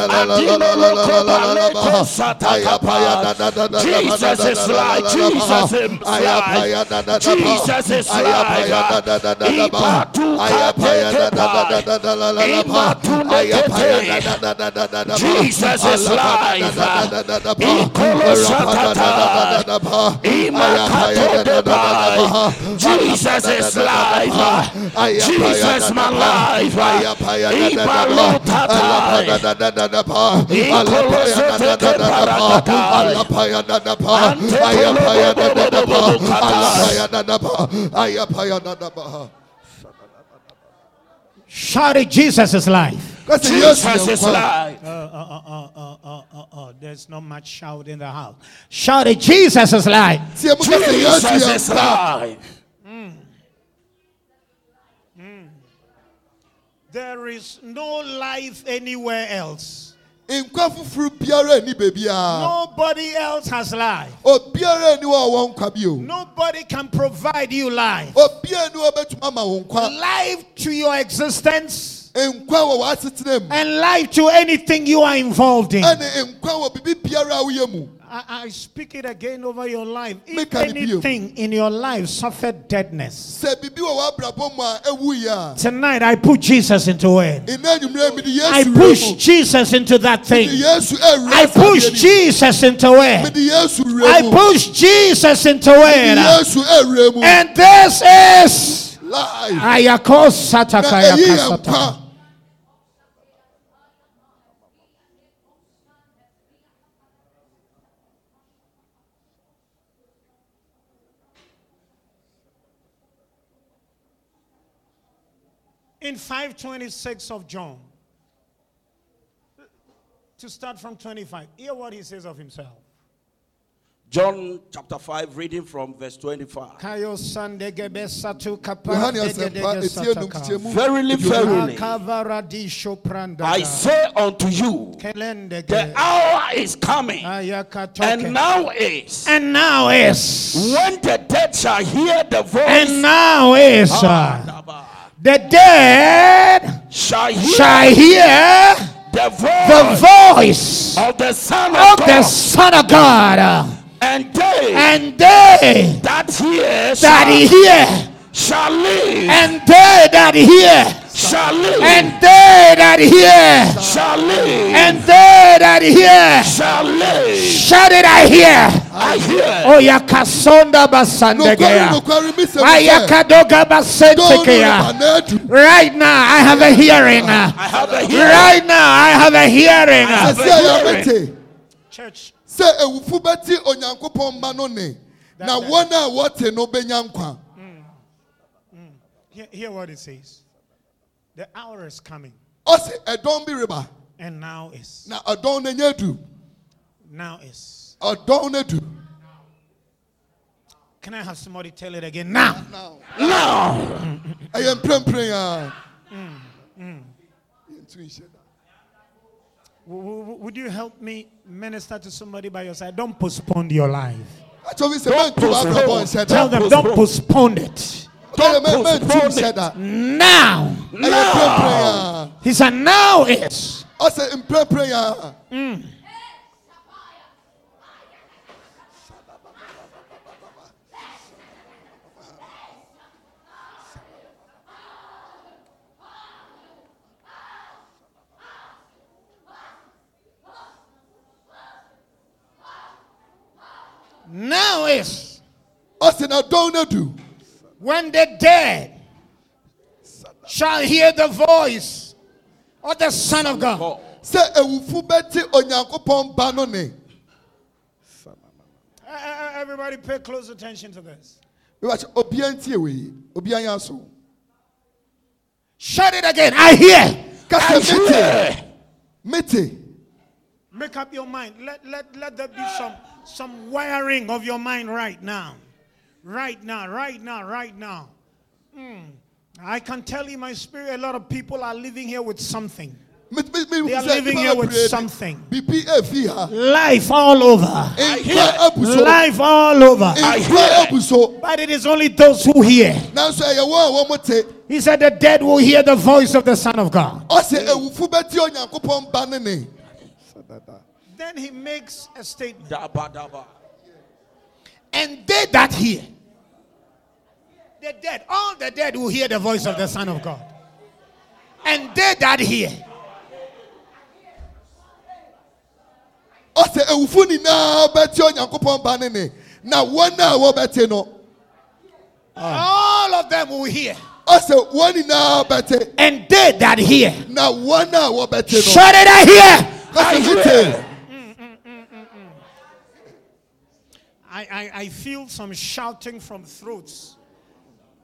[SPEAKER 6] Jesus is life. Jesus is life. Jesus is life. Jesus is life. Jesus is life. Jesus my life.
[SPEAKER 1] Shout it. Jesus is life.
[SPEAKER 6] Jesus is life.
[SPEAKER 1] Uh, uh, uh, uh, uh, uh, uh, there's not much shout in the house. Shout it. Jesus is life.
[SPEAKER 6] Jesus is life.
[SPEAKER 1] There is no life anywhere else.
[SPEAKER 5] Nkwa foforɔ biara ni baabiara
[SPEAKER 1] Nobody else has life.
[SPEAKER 5] obiara ni wɔ a ɔwɔ nkwa bi o
[SPEAKER 1] Nobody can provide you life.
[SPEAKER 5] obiara ni wɔ bɛtuma ama wo
[SPEAKER 1] Life to your existence
[SPEAKER 5] nkwa wɔ w'asetena mu
[SPEAKER 1] and life to anything you are involved in.
[SPEAKER 5] Ɛne nkwa wɔ biribi biara a woyɛ mu
[SPEAKER 1] I, I speak it again over your life. If
[SPEAKER 5] Make an appeal.
[SPEAKER 1] anything in your life suffered deadness,
[SPEAKER 5] sɛ biribi wɔ w'abrabɔ mu a ɛwu yɛ a
[SPEAKER 1] tonight I put Jesus into it.
[SPEAKER 5] ɛna anwummerɛ mede
[SPEAKER 1] I push Jesus into that thing. I push. Jesus into it. I push Jesus into it.
[SPEAKER 5] yesu awura mu
[SPEAKER 1] And this is
[SPEAKER 5] life
[SPEAKER 1] Ayako
[SPEAKER 5] na
[SPEAKER 1] Satakaya
[SPEAKER 5] ɛyi yɛ
[SPEAKER 1] Kasata.
[SPEAKER 5] nkwa
[SPEAKER 1] In 526 of John, to start from 25, hear what he says of himself.
[SPEAKER 6] John chapter 5, reading from verse 25.
[SPEAKER 1] Kayo sandegebe satu
[SPEAKER 5] yohane asɛmpa ɛtie num tikyɛmu
[SPEAKER 6] Verily, verily, I say unto you, the hour is coming, and now is,
[SPEAKER 1] And now is.
[SPEAKER 6] when the dead shall hear the voice,
[SPEAKER 1] And now is.
[SPEAKER 6] Ah,
[SPEAKER 1] The dead
[SPEAKER 6] shall hear
[SPEAKER 1] shall hear
[SPEAKER 6] the
[SPEAKER 1] the
[SPEAKER 6] voice
[SPEAKER 1] voice
[SPEAKER 6] of the Son of
[SPEAKER 1] of the
[SPEAKER 6] God,
[SPEAKER 1] Son of God.
[SPEAKER 6] and they
[SPEAKER 1] And they
[SPEAKER 6] that hear
[SPEAKER 1] that
[SPEAKER 6] shall,
[SPEAKER 1] hear.
[SPEAKER 6] shall live,
[SPEAKER 1] And they that hear.
[SPEAKER 6] shall live,
[SPEAKER 1] And they that hear.
[SPEAKER 6] shall live,
[SPEAKER 1] And they that hear.
[SPEAKER 6] shall live.
[SPEAKER 1] Shout it, I hear.
[SPEAKER 6] I hear.
[SPEAKER 1] Oh, yakasonda
[SPEAKER 5] nokware
[SPEAKER 1] basandegeya.
[SPEAKER 5] nokware mi sɛ
[SPEAKER 1] Ayakadoga
[SPEAKER 5] dɔɔno
[SPEAKER 1] basentekeya.
[SPEAKER 5] nipa na adu
[SPEAKER 1] Right now, I have a hearing.
[SPEAKER 6] I have a hearing.
[SPEAKER 1] Right now, I have a hearing.
[SPEAKER 6] have
[SPEAKER 5] sɛ
[SPEAKER 6] a
[SPEAKER 5] yɛ
[SPEAKER 6] hearing.
[SPEAKER 1] Church,
[SPEAKER 5] sɛ ewufo eh, bɛte onyankopɔn mma no ne na wɔn a wɔte no bɛnya nkwa hmm. hmm.
[SPEAKER 1] hear, hear what it says. The hour is coming,
[SPEAKER 5] ɔsi ɛdɔn bi reba
[SPEAKER 1] and now is.
[SPEAKER 5] na ɔdɔn no nyɛ du
[SPEAKER 1] Now is
[SPEAKER 5] adorned.
[SPEAKER 1] Can I have somebody tell it again? Now.
[SPEAKER 6] Now.
[SPEAKER 5] Now. I am praying. praying.
[SPEAKER 1] Mm, mm. Would you help me minister to somebody by your side? Don't postpone your life.
[SPEAKER 5] Don't don't
[SPEAKER 6] postpone.
[SPEAKER 1] Tell them, don't postpone it.
[SPEAKER 6] Don't postpone it.
[SPEAKER 1] Now.
[SPEAKER 5] Now.
[SPEAKER 1] He said, now it.
[SPEAKER 5] I said, in prayer. Mm.
[SPEAKER 1] Now is.
[SPEAKER 5] Ɔsɛ na dɔn na du.
[SPEAKER 1] when the dead shall hear the voice of the Son of God.
[SPEAKER 5] Sɛ ewufu bɛte onyankopɔn ba no ne.
[SPEAKER 1] Eh, eh, eh, everybody pay close attention to this.
[SPEAKER 5] Ebakyɛ obiara ntie wei. Obiara nyɛ aso.
[SPEAKER 1] Shout it again. I hear.
[SPEAKER 5] Kasa mete. Mete.
[SPEAKER 1] Make up your mind. Let, let, let there be some, some wiring of your mind right now. Right now, right now, right now. Hmm. I can tell you my spirit, a lot of people are living here with something.
[SPEAKER 5] Me- me- me-
[SPEAKER 1] They are living here with something.
[SPEAKER 5] Bibi efi ha.
[SPEAKER 1] Life all over.
[SPEAKER 5] Nkwa abu so.
[SPEAKER 1] Life all over.
[SPEAKER 5] Nkwa abu so.
[SPEAKER 1] But it is only those who hear.
[SPEAKER 5] Nanso ɛyɛ wɔn a wɔn.
[SPEAKER 1] He said, The dead will hear the voice of the Son of God.
[SPEAKER 5] Ɔsɛ ewufu bɛte onyankopɔn ba ne ne.
[SPEAKER 1] Then he makes a statement.
[SPEAKER 6] Daba, daba.
[SPEAKER 1] And they that hear, the dead, all the dead will hear the voice of the Son of God. And they that hear,
[SPEAKER 5] Ɔsɛ ewufu nyinaa bɛte onyankopɔn ba ne ne. Na wɔn a wɔbɛte no.
[SPEAKER 1] all of them will hear.
[SPEAKER 5] Ɔsɛ wɔn nyinaa bɛte.
[SPEAKER 1] And they that hear,
[SPEAKER 5] Na wɔn a wɔbɛte no.
[SPEAKER 1] shout it, I hear.
[SPEAKER 5] Kasa mete.
[SPEAKER 1] I, I, I feel some shouting from throats.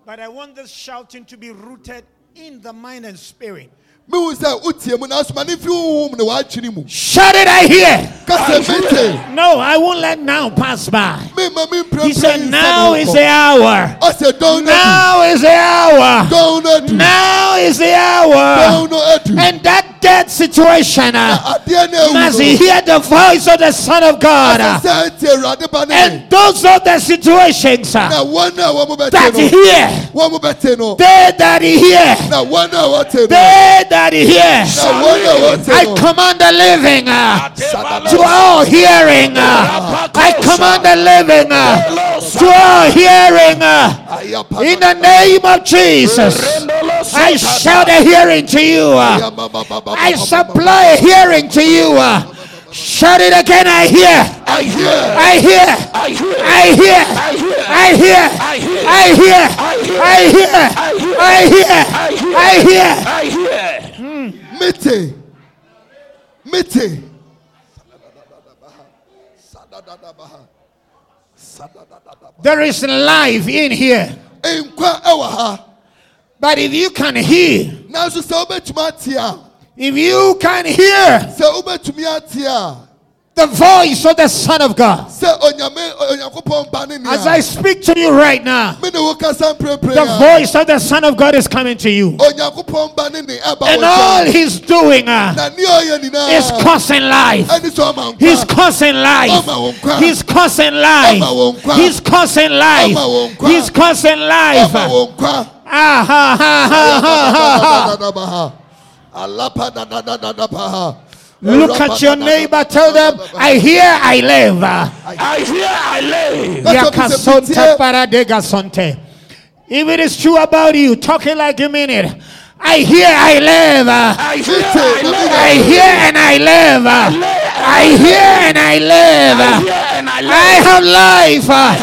[SPEAKER 1] But I want this shouting to be rooted in the mind and spirit.
[SPEAKER 5] Mihu sɛ wotie mu nanso ma ne fi huhum ne w'atwene mu.
[SPEAKER 1] Shout it, I hear. No, I won't let now pass by.
[SPEAKER 5] Me ma me mpire
[SPEAKER 1] He said, Now is the hour. Now is the hour.
[SPEAKER 5] du. Dɔn na du.
[SPEAKER 1] Now is the hour.
[SPEAKER 5] Dɔn na adu.
[SPEAKER 1] And that dead situation. Must hear the voice of the Son of God. And those are the situations that hear, they that hear, they that hear. I command the living uh, uh, uh, to all hearing. I command the living to all hearing. In the name of Jesus, I shout a hearing to you uh, I supply a hearing to you. uh, Shout it again. I hear.
[SPEAKER 6] I hear.
[SPEAKER 1] I hear.
[SPEAKER 6] I hear.
[SPEAKER 1] I hear. I hear. I hear. I hear. I hear. I hear.
[SPEAKER 6] I hear.
[SPEAKER 5] Mete. Mete.
[SPEAKER 1] There is life in here.
[SPEAKER 5] Nkwa ɛwɔ ha.
[SPEAKER 1] But if you can hear, if you can hear the voice of the Son of God, as I speak to you right now, the voice of the Son of God is coming to you. And all he's doing uh, is causing life. He's causing life. He's causing life. He's causing life. He's causing life. Ah, ha, ha, ha, ha, ha,
[SPEAKER 5] ha.
[SPEAKER 1] Look at your neighbor. Tell them, I hear, I live.
[SPEAKER 6] I hear. I live.
[SPEAKER 5] That's what he said,
[SPEAKER 1] Yakasonte
[SPEAKER 5] Peter.
[SPEAKER 1] paradegasonte. If it is true about you, talking like you mean it. I hear, I live.
[SPEAKER 6] I hear. I live.
[SPEAKER 1] I hear and I live. I hear and I live.
[SPEAKER 6] I hear and I live.
[SPEAKER 1] Have life. I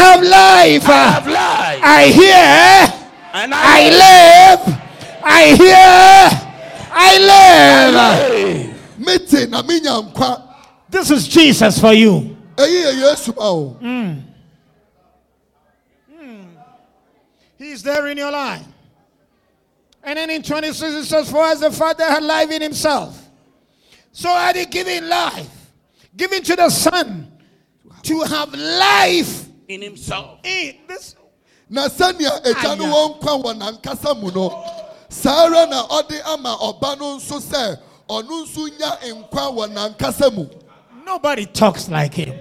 [SPEAKER 1] have life.
[SPEAKER 6] have life.
[SPEAKER 1] I hear.
[SPEAKER 6] And
[SPEAKER 1] I live. I hear. I live.
[SPEAKER 6] live.
[SPEAKER 5] Mete na minya nkwa.
[SPEAKER 1] This is Jesus for you.
[SPEAKER 5] Eyi yɛ Yesu ma o. Hmm. Hmm.
[SPEAKER 1] He's there in your life. And then in 26 it says, For as the Father had life in himself, so had he given life, given to the Son to have life
[SPEAKER 6] In himself.
[SPEAKER 1] in this.
[SPEAKER 5] Na sɛnea agya no
[SPEAKER 1] Aya.
[SPEAKER 5] wɔ nkwa wɔ n'ankasa mu no, saa ara na ɔde ama ɔba no nso sɛ ɔno nso nya nkwa wɔ n'ankasa mu.
[SPEAKER 1] Nobody talks like him.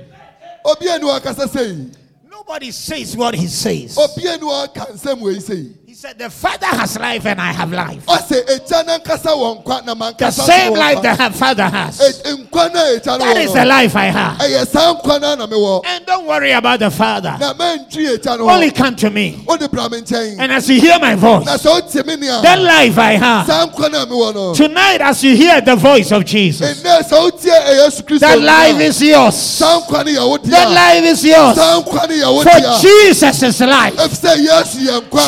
[SPEAKER 5] Obi a ni wakasa sɛ yi.
[SPEAKER 1] Nobody says what he says.
[SPEAKER 5] obia ni ɔka nsɛm sei
[SPEAKER 1] He said, The Father has life and I have life.
[SPEAKER 5] ɔsɛ agya nankasa wɔ nkwa na
[SPEAKER 1] The same life
[SPEAKER 5] nkwa.
[SPEAKER 1] the Father has.
[SPEAKER 5] Nkwa na agya no
[SPEAKER 1] That is the life I have.
[SPEAKER 5] ɛyɛ saa nkwa no na mewɔ
[SPEAKER 1] And don't worry about the Father.
[SPEAKER 5] na mantwi agya no
[SPEAKER 1] Only come to me.
[SPEAKER 5] wode bra me
[SPEAKER 1] And as you hear my voice,
[SPEAKER 5] na sɛ wotie me nea
[SPEAKER 1] that life I have.
[SPEAKER 5] saa nkwa no a mewɔ no
[SPEAKER 1] Tonight, as you hear the voice of Jesus,
[SPEAKER 5] ɛnnɛ sɛ wotie ɛ- yesu kristo
[SPEAKER 1] that life is yours.
[SPEAKER 5] saa nkwa no yɛ wo
[SPEAKER 1] That life is yours.
[SPEAKER 5] saa nkwa no yɛ wo
[SPEAKER 1] For Jesus is life.
[SPEAKER 5] ɛfisɛ yesu yɛ nkwa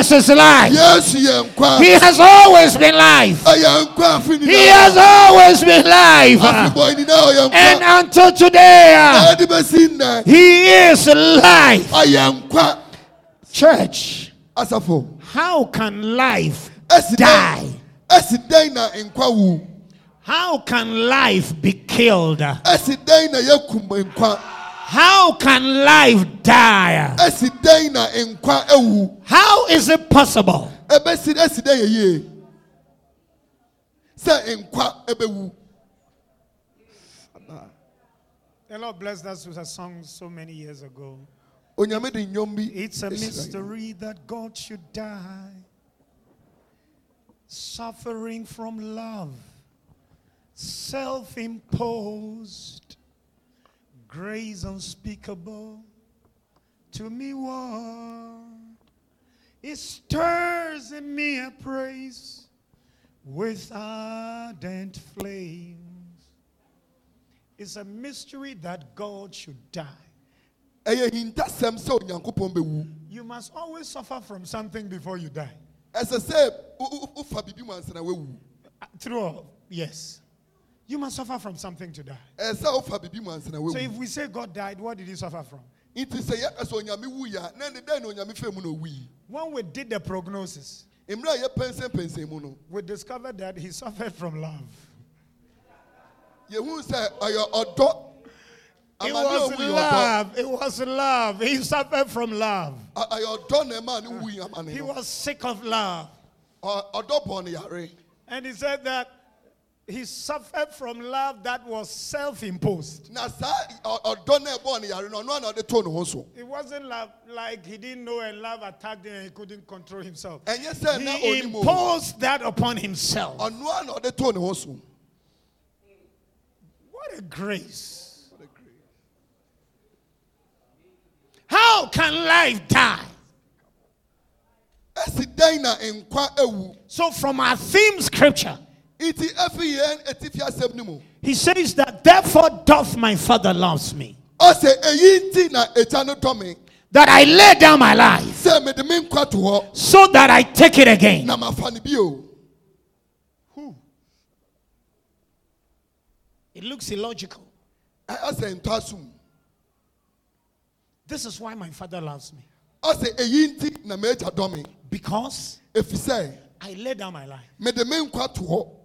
[SPEAKER 1] Jesus is life.
[SPEAKER 5] yesu yɛ nkwa
[SPEAKER 1] He has always been life. He has always been life.
[SPEAKER 5] afebɔ nyinaa ɔyɛ
[SPEAKER 1] And until today,
[SPEAKER 5] na ɛde bɛsi nnɛ
[SPEAKER 1] He is life. Church, how can life die?
[SPEAKER 5] ɛsi dɛn na nkwa wu
[SPEAKER 1] How can life be killed?
[SPEAKER 5] Ɛsi dɛn na yɛkum nkwa
[SPEAKER 1] How can life die?
[SPEAKER 5] ɛsi dɛn na nkwa ewu.
[SPEAKER 1] How is it possible?
[SPEAKER 5] Ɛbɛsi ɛsi dɛn yɛ yie sɛ nkwa ɛbɛwu
[SPEAKER 4] The Lord blessed us with a song so many years ago.
[SPEAKER 5] onyame de nnwom bi
[SPEAKER 4] It's a mystery that God should die. Suffering from love, self imposed, grace unspeakable. To me, what? It stirs in me a praise with ardent flames. It's a mystery that God should die.
[SPEAKER 5] ɛyɛ hintasɛm sɛ onyankopɔn bɛwu
[SPEAKER 4] You must always suffer from something before you die.
[SPEAKER 5] woawu
[SPEAKER 4] Uh, Through all, yes. You must suffer from something to die.
[SPEAKER 5] Eh, ɛsɛ sɛ wofa biribi mu ansa na
[SPEAKER 4] So if we say God died, what did he suffer from?
[SPEAKER 5] nti sɛ yɛka sɛ onyame wui a na ne dɛn na onyame fɛ mu na owui
[SPEAKER 4] When we did the prognosis,
[SPEAKER 5] mmerɛ a yɛpɛnsɛmpɛnsɛn mu no
[SPEAKER 4] we discovered that he suffered from love.
[SPEAKER 5] yɛhu sɛ ɔyɛ ɔdɔ
[SPEAKER 4] It was love. It was love. He suffered from love.
[SPEAKER 5] Ɔ- ɔyɛ ɔdɔ na ɛma ne wui amane
[SPEAKER 4] He was sick of love.
[SPEAKER 5] Ɔ- ɔdɔ bɔ ne yare
[SPEAKER 4] And he said that he suffered from love that was self imposed.
[SPEAKER 5] na saa ɔ- ɔdɔ na ɛbɔ ne yare no ɔno a na ɔde to ne ho so
[SPEAKER 4] It wasn't love, like he didn't know and love attacked him and he couldn't control himself.
[SPEAKER 5] ɛnyɛ sɛ na
[SPEAKER 4] He imposed that upon himself.
[SPEAKER 5] ɔno a na ɔde to ne ho so
[SPEAKER 4] What a grace.
[SPEAKER 1] How can life die?
[SPEAKER 5] ɛsi dɛn na nkwa ewu
[SPEAKER 1] So, from our theme scripture,
[SPEAKER 5] nti efi yɛn etifi asɛm no mu.
[SPEAKER 1] He says that, Therefore doth my Father loves me,
[SPEAKER 5] ɔsɛ eyi nti na egya no dɔ me.
[SPEAKER 1] That I lay down my life.
[SPEAKER 5] Sɛ mede me nkwa to hɔ
[SPEAKER 1] so that I take it again.
[SPEAKER 5] na mafa ne bio
[SPEAKER 1] It looks illogical.
[SPEAKER 5] ɛsɛ ntɔ asom
[SPEAKER 1] This is why my Father loves me,
[SPEAKER 5] ɔsɛ eyi nti na m'agya dɔ me.
[SPEAKER 1] Because I lay down my life.
[SPEAKER 5] mede me nkwa to hɔ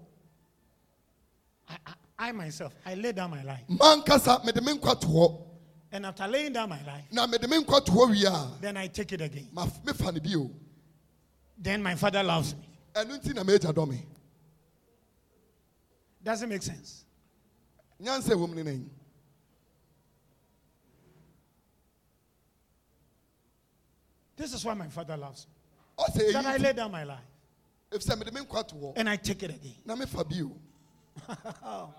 [SPEAKER 1] I, myself, I lay down my life.
[SPEAKER 5] mankasa mede me nkwa to hɔ
[SPEAKER 1] And after laying down my life,
[SPEAKER 5] na mede me nkwa to hɔ wie a
[SPEAKER 1] then I take it again.
[SPEAKER 5] ma mefa ne bio
[SPEAKER 1] Then my Father loves me.
[SPEAKER 5] ɛno nti na m'agya dɔ me
[SPEAKER 1] Does it make sense?
[SPEAKER 5] nyansa wɔ mu ne nan
[SPEAKER 1] This is why my Father loves me.
[SPEAKER 5] ɔsɛ
[SPEAKER 1] That I lay down my life
[SPEAKER 5] efi sɛ mede me nkwa to hɔ
[SPEAKER 1] and I take it again.
[SPEAKER 5] na mefa bio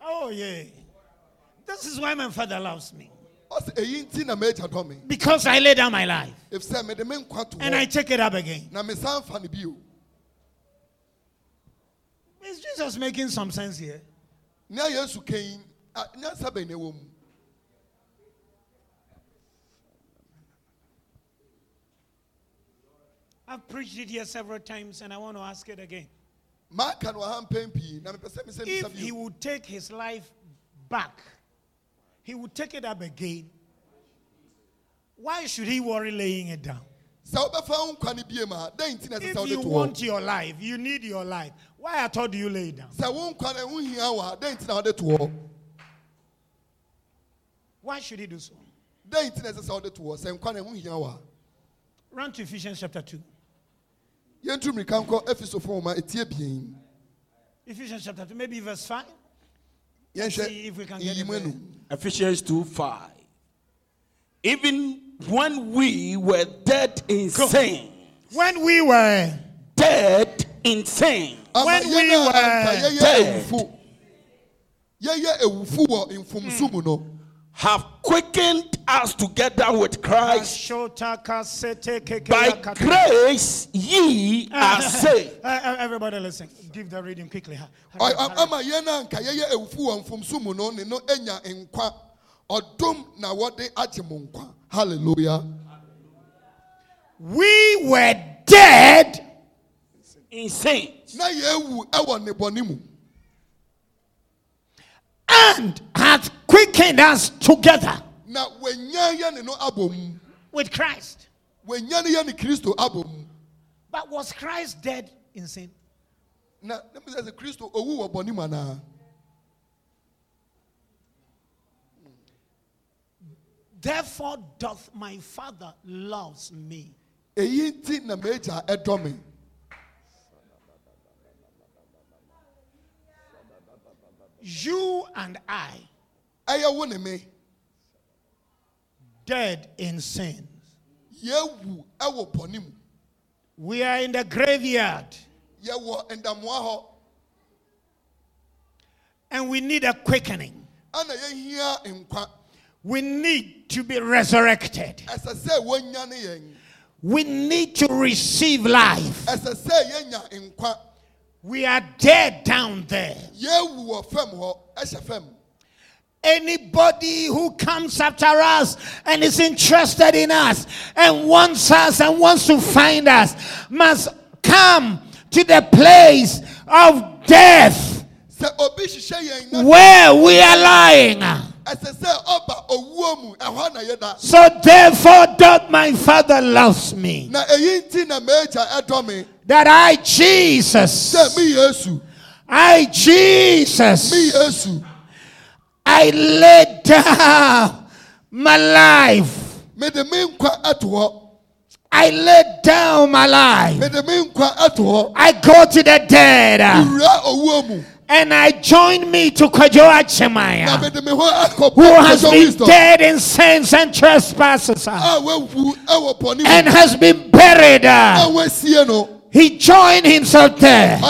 [SPEAKER 1] Oh, yeah. This is why my Father loves me.
[SPEAKER 5] ɔsɛ eyi nti na m'agya dɔ me
[SPEAKER 1] Because I lay down my life
[SPEAKER 5] efi sɛ mede me nkwa to
[SPEAKER 1] and I take it up again.
[SPEAKER 5] na mesan fa ne
[SPEAKER 1] Is Jesus making some sense here?
[SPEAKER 5] nea yesu kan a nyansa bɛn na ɛwɔ mu
[SPEAKER 1] I've preached it here several times and I want to ask it again. If he would take his life back, he would take it up again. Why should he worry laying it down?
[SPEAKER 5] sɛ wobɛfa wo nkwa no bie ma a dɛn nti na ɛsɛ
[SPEAKER 1] If you want your life, you need your life. Why at all do you lay it down?
[SPEAKER 5] sɛ wo nkwa no ɛho hia wɔ a dɛn nti na wode to hɔ
[SPEAKER 1] Why should he do so?
[SPEAKER 5] dɛn nti na ɛsɛ sɛ wode to hɔ sɛ nkwa no ɛho hia wɔ a
[SPEAKER 1] Run to Ephesians chapter 2.
[SPEAKER 5] Yɛntu mmirika nkɔ efisofo nwoma ɛtie bien
[SPEAKER 1] Ephesians chapter 2, maybe verse 5.
[SPEAKER 4] see if we can get it there.
[SPEAKER 5] enum
[SPEAKER 6] Ephesians 2 5. Even when we were dead in sin,
[SPEAKER 4] When we were
[SPEAKER 6] dead in sin,
[SPEAKER 4] When we were
[SPEAKER 5] anka yɛyɛ
[SPEAKER 6] dead.
[SPEAKER 5] ewufo yɛyɛ ewufo wɔ mfomso mu no
[SPEAKER 6] have quickened us together with Christ.
[SPEAKER 4] Shotaka sete keke
[SPEAKER 6] By grace ye are saved.
[SPEAKER 4] uh, Everybody listen. Give the reading quickly. Hurry,
[SPEAKER 5] Ɔ-
[SPEAKER 4] hurry.
[SPEAKER 5] a- ama yɛn a anka yɛyɛ ewufo wɔ no ne no enya nkwa ɔdom na wɔde agye mo nkwa hallelujah
[SPEAKER 1] We were dead
[SPEAKER 6] In sin.
[SPEAKER 5] na yɛewu ɛwɔ ne bɔne
[SPEAKER 1] and hath quickened us together
[SPEAKER 5] na wɔanya yɛ ne no abɔ
[SPEAKER 4] With Christ.
[SPEAKER 5] wɔanya ne yɛ ne kristo abɔ mu
[SPEAKER 4] But was Christ dead in sin?
[SPEAKER 5] na ne mi sɛ sɛ kristo owu wɔ bɔne mu anaa
[SPEAKER 4] Therefore doth my Father loves me.
[SPEAKER 5] eyi nti na m'agya ɛdɔ me
[SPEAKER 4] You and I, dead in sin.
[SPEAKER 5] yɛewu ɛwɔ bɔne mu
[SPEAKER 4] We are in the graveyard.
[SPEAKER 5] Yɛwɔ ndamoa hɔ
[SPEAKER 4] and we need a quickening.
[SPEAKER 5] ɛna yɛhia nkwa
[SPEAKER 4] We need to be resurrected.
[SPEAKER 5] ɛsɛ sɛ wɔnya
[SPEAKER 1] we need to receive life.
[SPEAKER 5] Ɛsɛ sɛ yɛnya nkwa
[SPEAKER 4] We are dead down there.
[SPEAKER 1] Anybody who comes after us and is interested in us and wants us and wants to find us must come to the place of death.
[SPEAKER 5] Sɛ obi hyehyɛ yɛn na
[SPEAKER 1] where we are lying.
[SPEAKER 5] ɛsɛ sɛ ɔba owuo mu ɛhɔ na yɛda
[SPEAKER 1] so therefore doth my father loves me.
[SPEAKER 5] Na eyi nti na m'agya ɛdɔ me.
[SPEAKER 1] That i jesus.
[SPEAKER 5] Sɛ me yesu.
[SPEAKER 1] I jesus I laid down my life.
[SPEAKER 5] mede me nkwa ɛto hɔ.
[SPEAKER 1] I lay down my life.
[SPEAKER 5] mede me nkwa ɛto hɔ.
[SPEAKER 1] I go to the dead.
[SPEAKER 5] Wura owuo mu.
[SPEAKER 1] And I join me to Kojo
[SPEAKER 5] na
[SPEAKER 1] Achemaya,
[SPEAKER 5] mede me ho akɔ
[SPEAKER 1] who has been dead in sins and trespasses.
[SPEAKER 5] A wawu ɛwɔ bɔne
[SPEAKER 1] and has been buried.
[SPEAKER 5] a wasie no.
[SPEAKER 1] He joined himself there.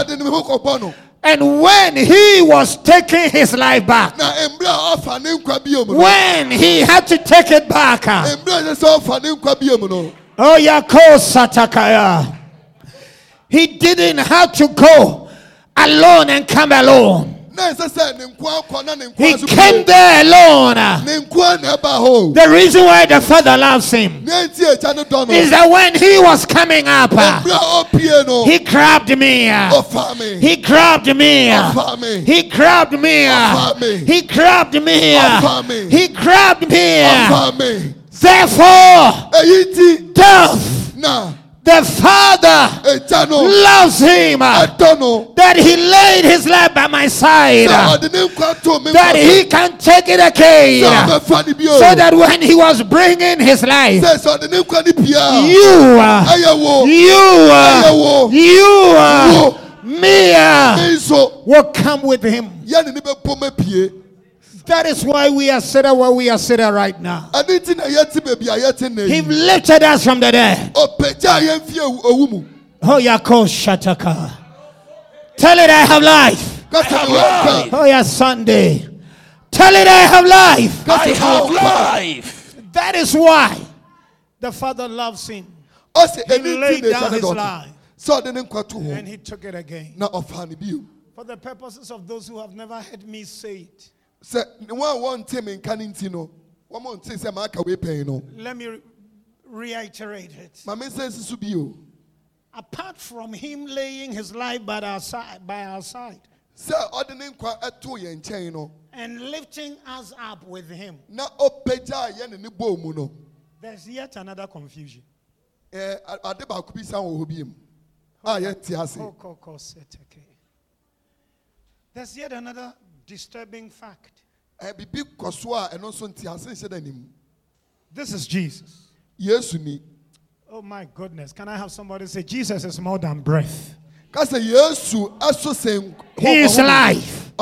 [SPEAKER 5] Ɔde ne ho kɔbɔ no
[SPEAKER 1] And when he was taking his life back,
[SPEAKER 5] na mmerɛ a ɔfa ne nkwa bio mu no
[SPEAKER 1] when he had to take it back,
[SPEAKER 5] mmerɛ a ɛsɛ sɛ ɔfa ne nkwa bio mu no
[SPEAKER 1] Oh. He didn't have to go alone and come alone.
[SPEAKER 5] Na ɛsɛ sɛ ne nkoa kɔ na ne
[SPEAKER 1] He came there alone.
[SPEAKER 5] ne nkoa na ɛba hɔ
[SPEAKER 1] The reason why the father loves him
[SPEAKER 5] ne nti agya no dɔ no
[SPEAKER 1] is that when he was coming up,
[SPEAKER 5] mmerɛ a ɔpie no
[SPEAKER 1] he grabbed me. He grabbed me. He grabbed me. He grabbed me. He grabbed me. Therefore, death, the father
[SPEAKER 5] no
[SPEAKER 1] loves him.
[SPEAKER 5] no
[SPEAKER 1] that he laid his life by my side,
[SPEAKER 5] sɛ ɔde ne nkwa to me
[SPEAKER 1] that he can take it again,
[SPEAKER 5] ɔbɛfa ne bio
[SPEAKER 1] so that when he was bringing his life,
[SPEAKER 5] sɛ sɛ ɔde ne nkwa ne pia a
[SPEAKER 1] you, you, you, me, will come with him. That is why we are sitting where we are sitting right now.
[SPEAKER 5] ɛne nti na yɛte baabi a yɛte na
[SPEAKER 1] He
[SPEAKER 5] yi
[SPEAKER 1] lifted us from the dead.
[SPEAKER 5] ɔpagya a yɛmfie owu mu
[SPEAKER 1] Oh, Yako Shataka. Tell it I have life.
[SPEAKER 5] kasa
[SPEAKER 6] have life.
[SPEAKER 1] Oh, yeah, Sunday. Tell it I have life.
[SPEAKER 6] I have life.
[SPEAKER 1] That is why.
[SPEAKER 4] The Father loves him
[SPEAKER 5] ɔsɛ
[SPEAKER 4] He
[SPEAKER 5] ɛne
[SPEAKER 4] laid down his life.
[SPEAKER 5] sɛ ɔde ne
[SPEAKER 4] and he took it again.
[SPEAKER 5] na ɔfa ne
[SPEAKER 4] For the purposes of those who have never heard me say it,
[SPEAKER 5] sɛ wɔn a wɔnte me nka ne nti no wɔn a wɔnte sɛ maaka wei pɛn no
[SPEAKER 4] let me re- reiterate it.
[SPEAKER 5] ma me nsa nsi so bio
[SPEAKER 4] Apart from him laying his life by our side, by our side
[SPEAKER 5] sɛ ɔde ne nkwa ɛto yɛn nkyɛn no
[SPEAKER 4] and lifting us up with him,
[SPEAKER 5] na ɔpagya a yɛne ne bɔɔ mu no
[SPEAKER 4] there's yet another confusion.
[SPEAKER 5] ɛɛ a- ade baako bi san wɔ hɔ bi mu a yɛnte ase
[SPEAKER 4] Kokokoseteke. There's yet another disturbing fact.
[SPEAKER 5] ɛɛ bibi kɔ so a ɛno nso nte ase nhyɛ
[SPEAKER 4] This is Jesus.
[SPEAKER 5] yesu ni
[SPEAKER 4] Oh my goodness. Can I have somebody say Jesus is more than breath?
[SPEAKER 5] kasa yesu ɛso sɛn
[SPEAKER 1] He is life.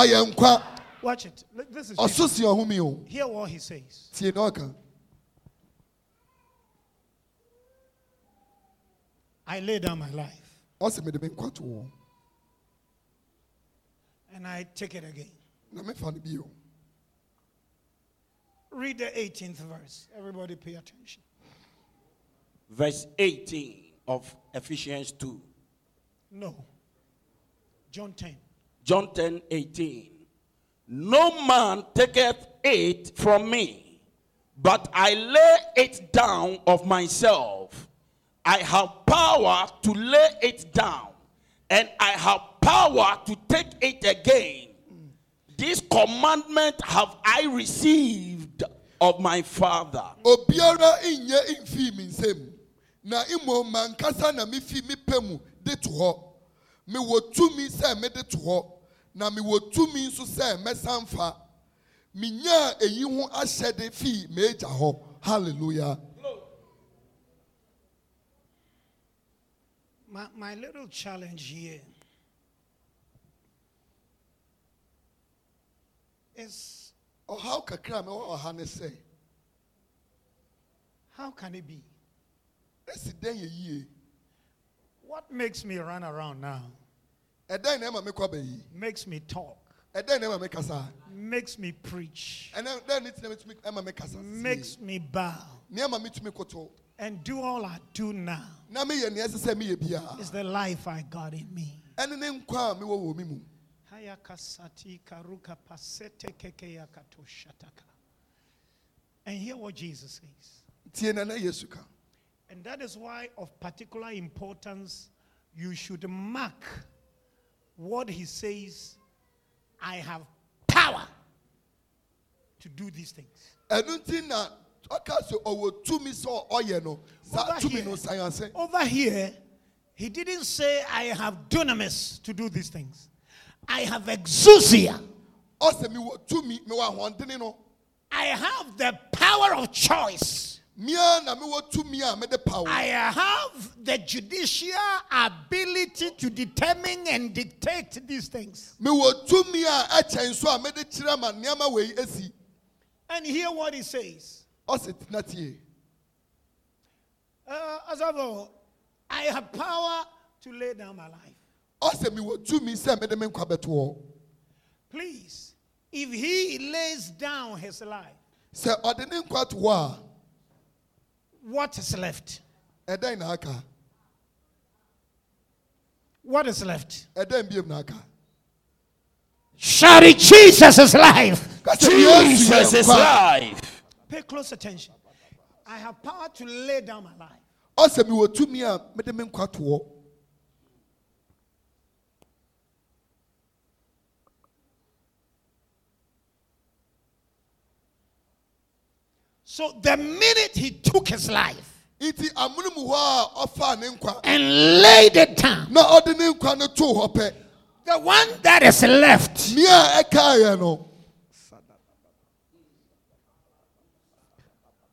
[SPEAKER 1] Watch it. This is Jesus. Hear what he says. I lay down my life
[SPEAKER 5] ɔsɛ mede me nkwa to wɔ
[SPEAKER 1] and I take it again.
[SPEAKER 5] Na mefa no bio
[SPEAKER 1] Read the 18th verse. Everybody pay attention.
[SPEAKER 6] Verse 18 of Ephesians 2.
[SPEAKER 1] No. John 10.
[SPEAKER 6] John 10 18. No man taketh it from me, but I lay it down of myself. I have power to lay it down, and I have power to take it again. This commandment have I received of my Father.
[SPEAKER 5] obiara nyɛ mfii me nsam na mmom mankasa na mefi me pɛ mu de to hɔ mewɔ tumi sɛ mede to hɔ na mewɔ tumi nso sɛ mɛsan fa. Menyaa eyi ho ahyɛde fii m'agya hɔ hallelujah.
[SPEAKER 1] My, my little challenge here is
[SPEAKER 5] ɔhaw kakra a mɛwɔ ɔha ne sɛ
[SPEAKER 1] how can it be?
[SPEAKER 5] esi dɛn yɛ yie
[SPEAKER 1] What makes me run around now?
[SPEAKER 5] ɛdɛn na ɛma me kɔ bɛyi
[SPEAKER 1] Makes me talk,
[SPEAKER 5] ɛdɛn na ɛma me kasa
[SPEAKER 1] makes me preach,
[SPEAKER 5] ɛnɛ dɛn ne tina metumi ɛma me
[SPEAKER 1] makes me bow,
[SPEAKER 5] nneɛma metumi koto
[SPEAKER 1] and do all I do now
[SPEAKER 5] na meyɛ nea ɛsɛ sɛ meyɛ biara
[SPEAKER 1] is the life I got in me.
[SPEAKER 5] Ɛne ne nkwa a mewɔ wɔ me mu
[SPEAKER 1] Hayakasati karuka pasete kekeyakato shataka. And hear what Jesus says.
[SPEAKER 5] tie na na
[SPEAKER 1] And that is why, of particular importance, you should mark what he says I have power to do these things.
[SPEAKER 5] ɛno nti na ɔka sɛ ɔwɔ tumi sɛ ɔyɛ no saa
[SPEAKER 1] Over here.
[SPEAKER 5] no san ase
[SPEAKER 1] Over here, he didn't say, I have dunamis to do these things. I have exousia.
[SPEAKER 5] ɔsɛ mewɔ tumi mewɔ ahoɔdene no
[SPEAKER 1] I have the power of choice.
[SPEAKER 5] mia na mewɔ tumi a mede pa wo
[SPEAKER 1] I have the judicial ability to determine and dictate these things.
[SPEAKER 5] mewɔ tumi a ɛkyɛn so a mede kyerɛ ma nneɛma wei asi
[SPEAKER 1] And hear what he says.
[SPEAKER 5] ɔsɛ tena tie
[SPEAKER 1] Uh, Azavo, I have power to lay down my life. Please, if he lays down his life,
[SPEAKER 5] sɛ ɔde ne nkwa
[SPEAKER 1] what is left?
[SPEAKER 5] a aka
[SPEAKER 1] What is left?
[SPEAKER 5] ɛdɛn biom na aka
[SPEAKER 7] Shout Jesus is life.
[SPEAKER 5] ka
[SPEAKER 6] Jesus is life.
[SPEAKER 1] Pay close attention. I have power to lay down my life.
[SPEAKER 5] ɔsɛ mewɔ tumi a mede me nkwa to hɔ
[SPEAKER 1] So the minute he took his life
[SPEAKER 5] nti amono mu hɔ a ɔfaa ne nkwa
[SPEAKER 7] And laid it down.
[SPEAKER 5] na ɔde ne nkwa no too hɔ pɛ
[SPEAKER 7] The one that is left
[SPEAKER 5] nea a ɛkaeɛ no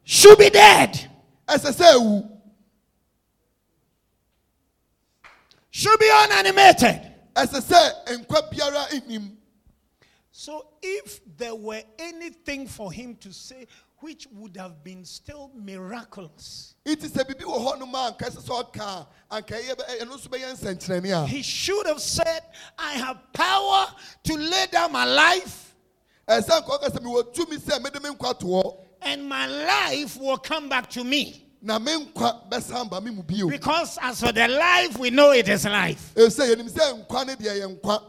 [SPEAKER 7] should be dead.
[SPEAKER 5] ɛsɛ sɛ ewu
[SPEAKER 7] Should be unanimated.
[SPEAKER 5] ɛsɛ sɛ nkwa
[SPEAKER 1] So if there were anything for him to say which would have been still miraculous,
[SPEAKER 5] nti sɛ biribi wɔ hɔ nom a anka ɛsɛ sɛ ɔka a anka ɛyɛ bɛ- ɛno nso bɛyɛ nsɛnkyerɛnne a.
[SPEAKER 1] He should have said, I have power to lay down my life,
[SPEAKER 5] ɛsɛ nka ɔka sɛ mewɔ tumi sɛ mede me nkwa to hɔ
[SPEAKER 1] and my life will come back to me.
[SPEAKER 5] na me nkwa bɛsan ba me mu bio.
[SPEAKER 7] Because as for the life, we know it is life.
[SPEAKER 5] ɛsɛ yɛnim sɛ nkwa ne deɛ yɛ nkwa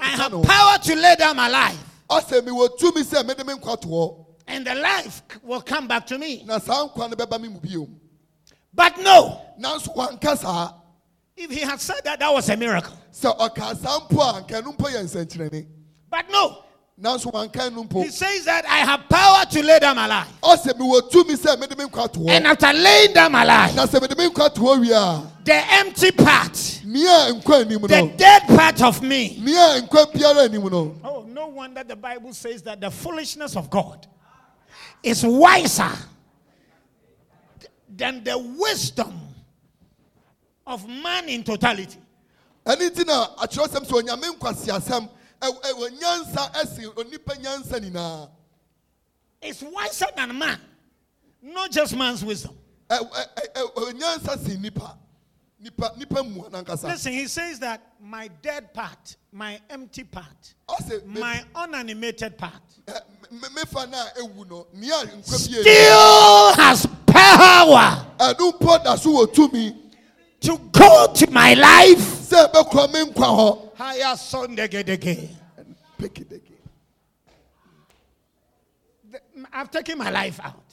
[SPEAKER 7] I have power to lay down my life.
[SPEAKER 5] Ɔsɛ mewɔ tumi sɛ mede me nkwa to hɔ
[SPEAKER 7] And the life will come back to me.
[SPEAKER 5] na saa nkwa no bɛba me mu bio.
[SPEAKER 7] But no,
[SPEAKER 5] nanso wanka saa
[SPEAKER 7] if he had said that, that was a miracle.
[SPEAKER 5] sɛ ɔka saa mpo a anka ɛno mpo yɛ nsɛnkyerɛnne.
[SPEAKER 7] But no,
[SPEAKER 5] nanso wanka ɛno mpo.
[SPEAKER 7] He says that I have power to lay down my life.
[SPEAKER 5] ɔsɛ mewɔ tumi sɛ mede me nkwa to
[SPEAKER 7] And after laying down my life,
[SPEAKER 5] na sɛ mede me nkwa to hɔ wie a
[SPEAKER 7] the empty part,
[SPEAKER 5] nea nkwa anim
[SPEAKER 7] the dead part of me,
[SPEAKER 5] nea nkwa biara anim no.
[SPEAKER 1] Oh, no wonder the Bible says that the foolishness of
[SPEAKER 7] God is wiser than the wisdom of man in totality.
[SPEAKER 5] ɛne nti na akyerɛsɛm sɛ onyame nkwasiasɛm Ɛw- ɛwɔ nyansa ɛsen onipa nyansa nyinaa
[SPEAKER 4] It's wiser than man. Not just man's wisdom.
[SPEAKER 5] Nyansa sen nipa nipa nipa mua nankasa
[SPEAKER 4] Listen, he says that my dead part, my empty part, my unanimated part,
[SPEAKER 5] ɛ, me- mefa no a ewu no nea nkwa bie
[SPEAKER 1] Still has power
[SPEAKER 5] ɛno mpo da so wɔ
[SPEAKER 1] to go to my life.
[SPEAKER 5] sɛ ɛbɛkɔ me nkwa hɔ
[SPEAKER 4] higher sondegedege.
[SPEAKER 5] Pick it again.
[SPEAKER 4] I've taken my life out.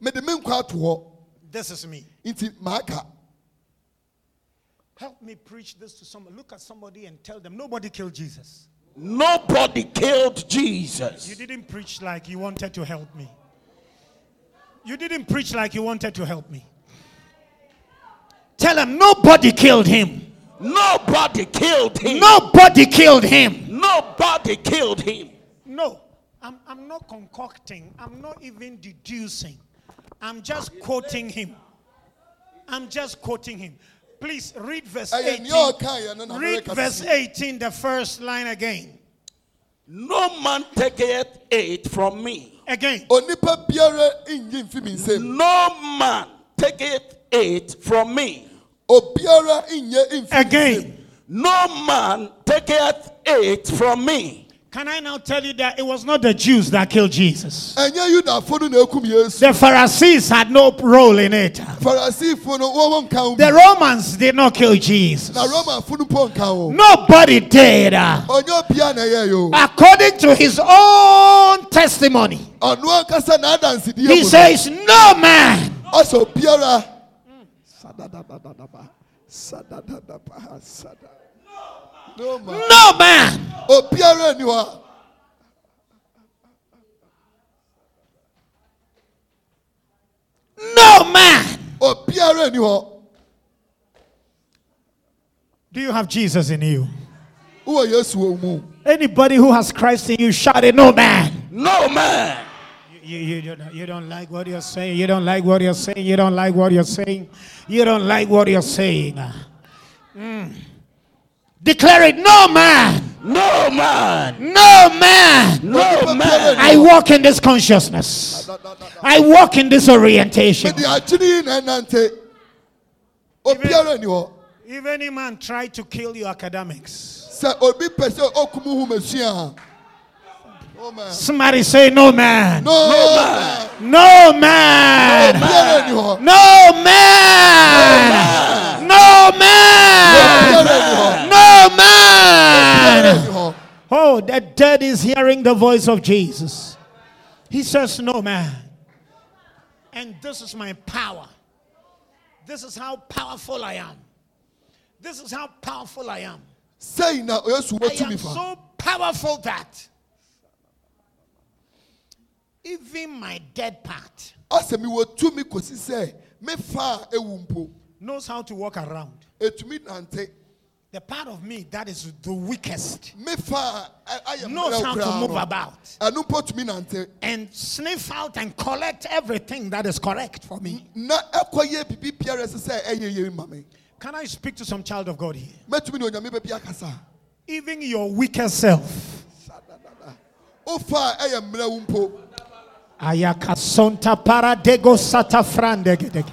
[SPEAKER 5] mede me nkwa ato hɔ
[SPEAKER 4] This is me. Help me preach this to someone. Look at somebody and tell them nobody killed Jesus.
[SPEAKER 6] Nobody killed Jesus.
[SPEAKER 4] You didn't preach like you wanted to help me. You didn't preach like you wanted to help me.
[SPEAKER 1] Tell them nobody killed him.
[SPEAKER 6] Nobody killed him.
[SPEAKER 1] Nobody killed him.
[SPEAKER 6] Nobody killed him.
[SPEAKER 4] No, I'm, I'm not concocting. I'm not even deducing. I'm just quoting him. I'm just quoting him. Please read verse 18.
[SPEAKER 5] nea ɔkaeɛ no na
[SPEAKER 4] Read verse 18, the first line again.
[SPEAKER 6] No man taketh it from me.
[SPEAKER 4] Again.
[SPEAKER 5] onipa biara nyi mfi me nsam
[SPEAKER 6] No man taketh it from me.
[SPEAKER 5] obiara nyɛ mfi me nsam.
[SPEAKER 4] Again.
[SPEAKER 6] No man taketh it from me.
[SPEAKER 4] Can I now tell you that it was not the Jews that killed Jesus?
[SPEAKER 5] ɛnyɛ yudafo no na ekum yesu.
[SPEAKER 4] The Pharisees had no role in it.
[SPEAKER 5] farisifo no wɔwɔ nka ho
[SPEAKER 1] The Romans did not kill Jesus.
[SPEAKER 5] na romafo no mpo nka ho
[SPEAKER 1] Nobody did.
[SPEAKER 5] ɔnyɛ obiara na ɛyɛ yo.
[SPEAKER 1] According to his own testimony,
[SPEAKER 5] ɔno ankasa n'adansidie
[SPEAKER 1] he says, No man.
[SPEAKER 5] Ɔsɛ No man.
[SPEAKER 1] No man.
[SPEAKER 5] obiara ni hɔ a
[SPEAKER 1] No man.
[SPEAKER 5] obiara ni hɔ
[SPEAKER 4] Do you have Jesus in you?
[SPEAKER 5] wowɔ yesu wɔ mu
[SPEAKER 1] Anybody who has Christ in you, shout it, No man.
[SPEAKER 6] No man.
[SPEAKER 4] You, you, you, don't, you don't like what you're saying. You don't like what you're saying. You don't like what you're saying. You don't like what you're saying. Hmm.
[SPEAKER 1] Declare it, No man.
[SPEAKER 6] No man.
[SPEAKER 1] No man.
[SPEAKER 6] No man.
[SPEAKER 1] I walk in this consciousness. I walk in this orientation.
[SPEAKER 5] mede agyene yi na ɛnante obiara ni hɔ
[SPEAKER 4] If any man tried to kill your academics,
[SPEAKER 5] sɛ obi pɛ sɛ okum hu masua a No man.
[SPEAKER 1] Somebody say, No man.
[SPEAKER 5] No man.
[SPEAKER 1] No man.
[SPEAKER 5] obiara ni
[SPEAKER 1] No man. No man.
[SPEAKER 5] obiara ni
[SPEAKER 1] No man.
[SPEAKER 5] Hɔ
[SPEAKER 1] Oh, the dead is hearing the voice of Jesus. He says, No man.
[SPEAKER 4] and this is my power. This is how powerful I am. This is how powerful I am.
[SPEAKER 5] sɛi na yesu
[SPEAKER 4] I am so powerful that even my dead part
[SPEAKER 5] ɔsɛ mewɔ tumi kɔsi sɛ mefa a ewu
[SPEAKER 4] knows how to walk around. The part of me that is the weakest
[SPEAKER 5] mefa a ɛ- ayɛ
[SPEAKER 4] knows how to move about
[SPEAKER 5] ɛno mpo tumi
[SPEAKER 4] and sniff out and collect everything that is correct for me.
[SPEAKER 5] na ɛkɔyɛ biribi biara ɛsɛ sɛ ɛyɛ yɛ ma me
[SPEAKER 4] Can I speak to some child of God here?
[SPEAKER 5] mɛtumi ne onyame baabi akasa
[SPEAKER 4] Even your weakest self.
[SPEAKER 5] wofa a ɛyɛ mmerɛw mpo
[SPEAKER 1] Ayakasonta paradego satafrandegedege.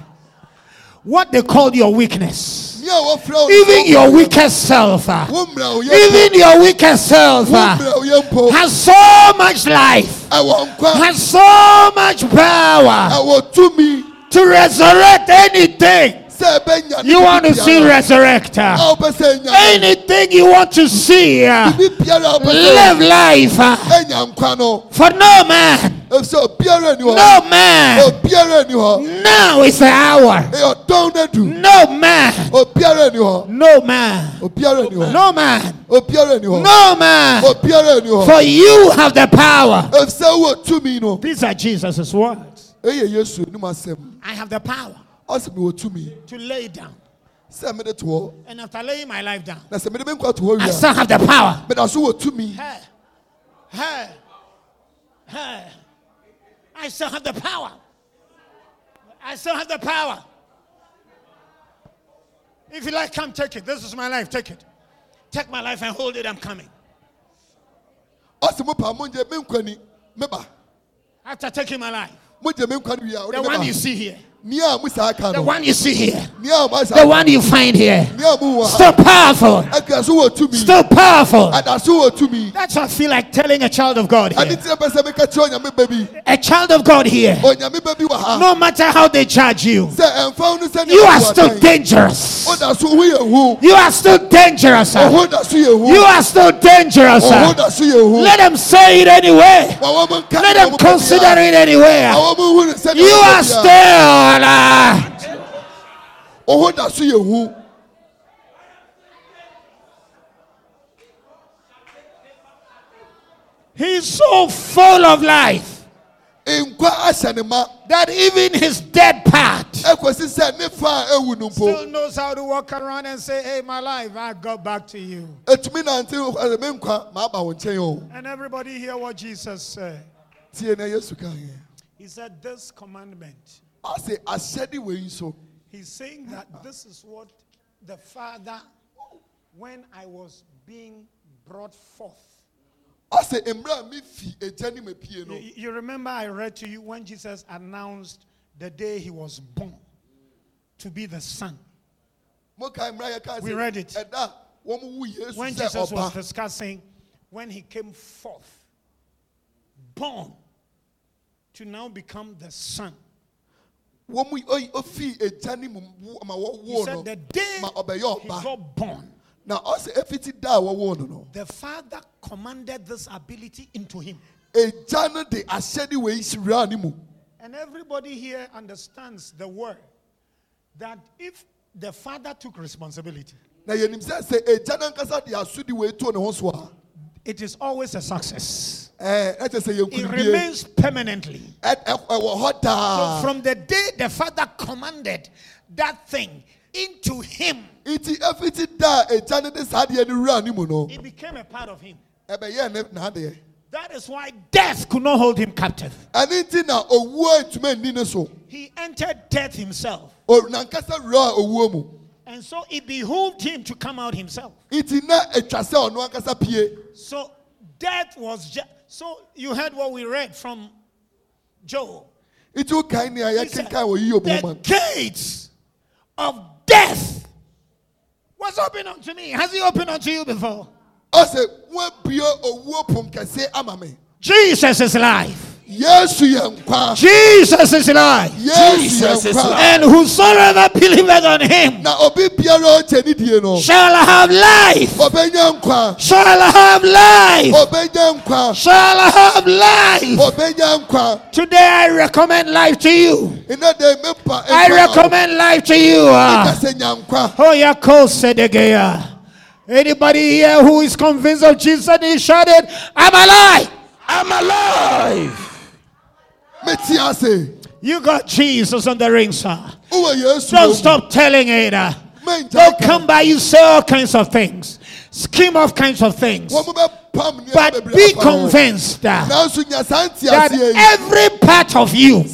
[SPEAKER 1] What they call your weakness.
[SPEAKER 5] Nea wɔfrɛ wo
[SPEAKER 1] Even your weakest self.
[SPEAKER 5] Ah. yɛ
[SPEAKER 1] Even your weakest self
[SPEAKER 5] wo
[SPEAKER 1] ah,
[SPEAKER 5] mmerɛw yɛ mpo?
[SPEAKER 1] has so much life, has so much power to resurrect anything.
[SPEAKER 5] sɛ ɛbɛnya ne
[SPEAKER 1] you want to see resurrect.
[SPEAKER 5] a wopɛ sɛ ɛnya
[SPEAKER 1] Anything you want to see uh,
[SPEAKER 5] biribi biara a wopɛ
[SPEAKER 1] live life uh, for no man,
[SPEAKER 5] ɛfisɛ obiara ni hɔ
[SPEAKER 1] no man.
[SPEAKER 5] hɔ
[SPEAKER 1] Now is the hour.
[SPEAKER 5] ɛyɛ ɔdɔn no adu
[SPEAKER 1] No man,
[SPEAKER 5] obiara ni hɔ
[SPEAKER 1] no man,
[SPEAKER 5] obiara ni hɔ
[SPEAKER 1] no man,
[SPEAKER 5] obiara ni hɔ
[SPEAKER 1] no man.
[SPEAKER 5] obiara ni hɔ
[SPEAKER 1] For you have the power.
[SPEAKER 5] ɛfisɛ wowɔ tumi no?
[SPEAKER 1] These are Jesus' words.
[SPEAKER 5] ɛyɛ yesu anim asɛm
[SPEAKER 4] I have the power.
[SPEAKER 5] ɔsɛ mewɔ tumi
[SPEAKER 4] to lay down.
[SPEAKER 5] sɛ mede to hɔ
[SPEAKER 4] And after laying my life down,
[SPEAKER 5] na sɛ mede me nkwa to hɔ
[SPEAKER 1] I still have the power.
[SPEAKER 5] a meda so wɔ tumi
[SPEAKER 4] hey, hey, hey, I still have the power. I still have the power. If you like, come take it. This is my life. Take it. Take my life and hold it. I'm coming.
[SPEAKER 5] ɔsi mo pa mo ngye me nkwa ni me ba
[SPEAKER 1] After taking my life.
[SPEAKER 5] mo gye me nkwa ni wia
[SPEAKER 1] The one you see here.
[SPEAKER 5] Ni a mo
[SPEAKER 8] The one you see here.
[SPEAKER 5] ni a mo
[SPEAKER 8] The one you find here.
[SPEAKER 5] ni a mo wɔ
[SPEAKER 8] Still powerful.
[SPEAKER 5] ɛkura so wɔ tumi
[SPEAKER 8] Still powerful.
[SPEAKER 1] That's what I feel like telling a child of God here.
[SPEAKER 5] ti na pɛ sɛ mi ka kyerɛ onyame bɛ bi
[SPEAKER 8] A child of God here.
[SPEAKER 5] onyame bɛ bi wɔ ha
[SPEAKER 8] No matter how they charge you,
[SPEAKER 5] sɛ ɛnfa no sɛ
[SPEAKER 8] you are still dangerous.
[SPEAKER 5] o da so ho yɛ hu
[SPEAKER 8] You are still dangerous. sir.
[SPEAKER 5] ɔho da so yɛ hu
[SPEAKER 8] You are still dangerous. sir.
[SPEAKER 5] ɔho da so yɛ hu
[SPEAKER 8] Let them say it anyway.
[SPEAKER 5] wɔn mo nka
[SPEAKER 8] Let them consider it anywhere.
[SPEAKER 5] wɔn mo hu ne sɛ
[SPEAKER 8] You are still. Uh,
[SPEAKER 5] ɔho da so yɛ hu
[SPEAKER 8] He's so full of life
[SPEAKER 5] nkwa ahyɛ ne ma
[SPEAKER 8] that even his dead part
[SPEAKER 5] ɛkɔsi sɛ ne fa a ewu no
[SPEAKER 1] Still knows how to walk around and say, Hey, my life, I got back to you.
[SPEAKER 5] etumi nante ɛdɛ me nkwa maa ba wɔn nkyɛn o
[SPEAKER 1] And everybody hear what Jesus said.
[SPEAKER 5] tie na yesu ka yɛ
[SPEAKER 1] He said, This commandment.
[SPEAKER 5] Ɔsi ahyɛde wɔ yi so
[SPEAKER 1] He's saying that this is what the Father, when I was being brought forth.
[SPEAKER 5] ɔsi mmerɛ a mi fi egya ne ma pie
[SPEAKER 1] You, you remember I read to you when Jesus announced the day he was born to be the Son.
[SPEAKER 5] mo ka mmerɛ yɛ ka
[SPEAKER 1] We read it.
[SPEAKER 5] ɛda wɔn wu yesu
[SPEAKER 1] When Jesus was discussing when he came forth, born to now become the Son. He said the day he got born,
[SPEAKER 5] na ɔsi efiti da a wɔwɔ no. No
[SPEAKER 1] the Father commanded this ability into him.
[SPEAKER 5] egya no de ahyɛde wɔ yi siwura ne mu.
[SPEAKER 1] And everybody here understands the word that if the Father took responsibility, it is always a success.
[SPEAKER 5] ɛɛ ɛkyɛ sɛ yɛn
[SPEAKER 1] It remains permanently.
[SPEAKER 5] ɛwɔ eh, eh, hɔ
[SPEAKER 1] So from the day the Father commanded that thing into him,
[SPEAKER 5] nti efiti eh, da a egya no de saa adeɛ no wura ne mu no
[SPEAKER 1] it became a part of him.
[SPEAKER 5] ɛbɛyɛ ne n'adeɛ
[SPEAKER 1] That is why death could not hold him captive.
[SPEAKER 5] ɛne nti na owuo ntoma nni ne so
[SPEAKER 1] He entered death himself.
[SPEAKER 5] O nankasa wura owuo mu
[SPEAKER 1] And so it behooved him to come out himself.
[SPEAKER 5] nti na etwa sɛ ɔno ankasa
[SPEAKER 1] So death was just. So you heard what we read from Job.
[SPEAKER 5] nti o kan nea
[SPEAKER 1] He said,
[SPEAKER 5] yɛkenkan wɔ yiyo mu
[SPEAKER 1] the gates of death was open unto me. Has he opened unto you before?
[SPEAKER 5] ɔsɛ wɔn abue owuo pom kɛse ama me
[SPEAKER 8] Jesus is life.
[SPEAKER 5] Yesu yɛ nkwa
[SPEAKER 8] Jesus is life.
[SPEAKER 5] yesu
[SPEAKER 6] Jesus is
[SPEAKER 5] nkwa
[SPEAKER 6] life.
[SPEAKER 8] And whosoever believeth on him
[SPEAKER 5] na obi biara ɔkyɛ ne die no
[SPEAKER 8] shall have life.
[SPEAKER 5] ɔbɛnya
[SPEAKER 8] Shall have life. Shall have life. Today I recommend life to you.
[SPEAKER 5] ina de mepa
[SPEAKER 8] I recommend life to you. ah.
[SPEAKER 5] kasɛ nya nkwa
[SPEAKER 8] Oh, yeah, call Sedegeya. Anybody here who is convinced of Jesus and he shouted, I'm alive.
[SPEAKER 6] I'm alive.
[SPEAKER 8] You got Jesus on the ring, sir. Don't stop telling it. Uh.
[SPEAKER 5] Mɛngya
[SPEAKER 8] They'll come by you, say all kinds of things, scheme all kinds of things.
[SPEAKER 5] wɔn mo bɛpam nneɛma
[SPEAKER 8] But be convinced uh,
[SPEAKER 5] nanso nya saa nte
[SPEAKER 8] that every part of you,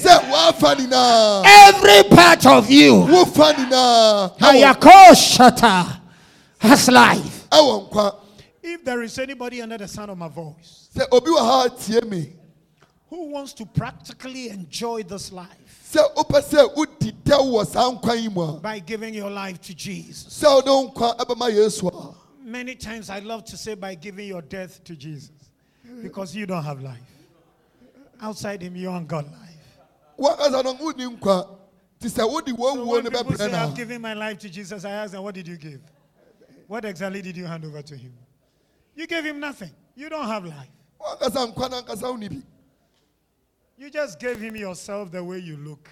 [SPEAKER 8] every part of you,
[SPEAKER 5] wofa nyinaa ɛwɔ-
[SPEAKER 8] Hayakoshata, has life.
[SPEAKER 1] If there is anybody under the sound of my voice who wants to practically enjoy this life
[SPEAKER 5] sɛ wopɛ sɛ wodi dɛw wɔ saa nkwa yi mu a
[SPEAKER 1] by giving your life to Jesus,
[SPEAKER 5] sɛ wode wo nkwa ɛbɛma yesu a
[SPEAKER 1] many times I love to say by giving your death to Jesus because you don't have life. Outside Him, you haven't got life.
[SPEAKER 5] woankasa no wonni nkwa nti sɛ wode
[SPEAKER 1] So when people say, I've given my life to Jesus, I ask them, What did you give? What exactly did you hand over to Him? You gave Him nothing. You don't have life.
[SPEAKER 5] woankasa nkwa no ankasa wonni bi
[SPEAKER 1] You just gave Him yourself the way you look.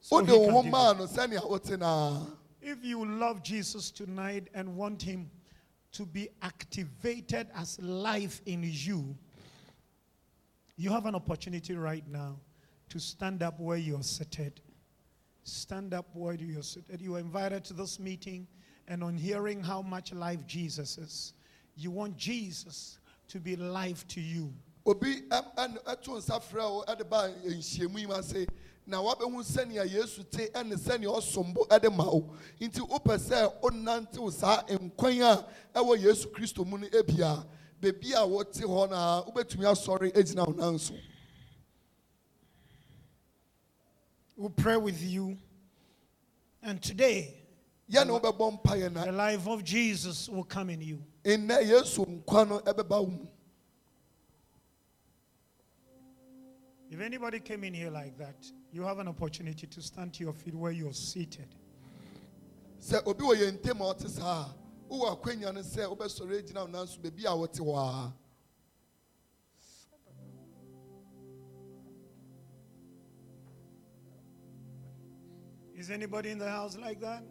[SPEAKER 1] So he can give you.
[SPEAKER 5] no sɛnea wote naa
[SPEAKER 1] If you love Jesus tonight and want Him to be activated as life in you, you have an opportunity right now to stand up where you're seated. Stand up where you're seated. You are invited to this meeting, and on hearing how much life Jesus is, you want Jesus to be life to you.
[SPEAKER 5] Obi ɛto nsa frɛ wo ɛde ba nhyiamu yi mu ase na wabɛhu sɛnea yesu te ɛne sɛnea ɔsom bo ɛde ma wo nti wopɛ sɛ wonantew saa nkwan a ɛwɔ yesu kristo mu no ebia beebi a wɔte hɔ na wobɛtumi asɔre agyina wo nan so
[SPEAKER 1] We'll pray with you. And today,
[SPEAKER 5] yɛne wobɛbɔ mpaeɛ na
[SPEAKER 1] the life of Jesus will come in you.
[SPEAKER 5] nnɛ yesu nkwa no ɛbɛba wo mu
[SPEAKER 1] If anybody came in here like that, you have an opportunity to stand to your feet where you're seated.
[SPEAKER 5] sɛ obi wɔ yɛn ntam a ɔte saa a wowɔ akwanya no sɛ wobɛsɔre agyina wo nan so a wɔte hɔ a
[SPEAKER 1] Is anybody in the house like that?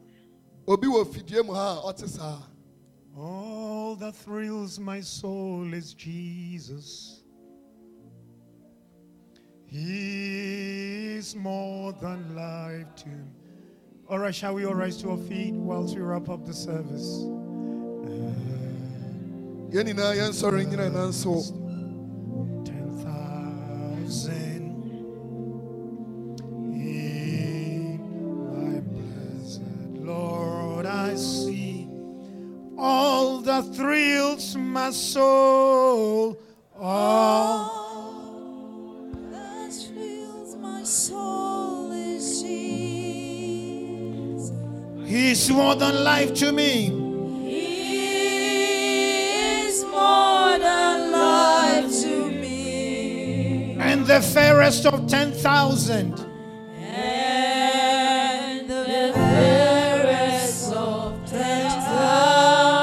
[SPEAKER 5] obi wɔ fidie mu ha a ɔte saa
[SPEAKER 1] All that thrills my soul is Jesus. He is more than life to me. All right, shall we all rise to our feet whilst we wrap up the service? Ten thousand in my blessed Lord, I see all that thrills my soul. All more than life to me.
[SPEAKER 4] He is more than life to me.
[SPEAKER 1] And the fairest of ten thousand.
[SPEAKER 4] And the fairest of ten thousand.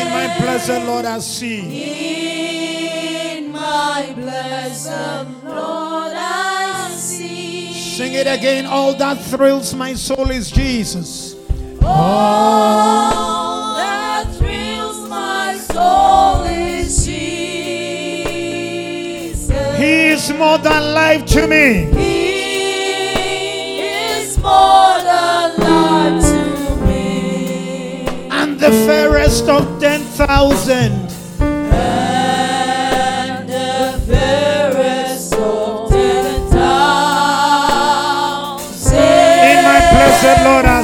[SPEAKER 1] In my blessed Lord, I see.
[SPEAKER 4] In my blessed Lord.
[SPEAKER 1] Sing it again. All that thrills my soul is Jesus.
[SPEAKER 4] All that thrills my soul is Jesus.
[SPEAKER 1] He is more than life to me.
[SPEAKER 4] He is more than life to me.
[SPEAKER 1] And the fairest of ten thousand. Blessed Lord, I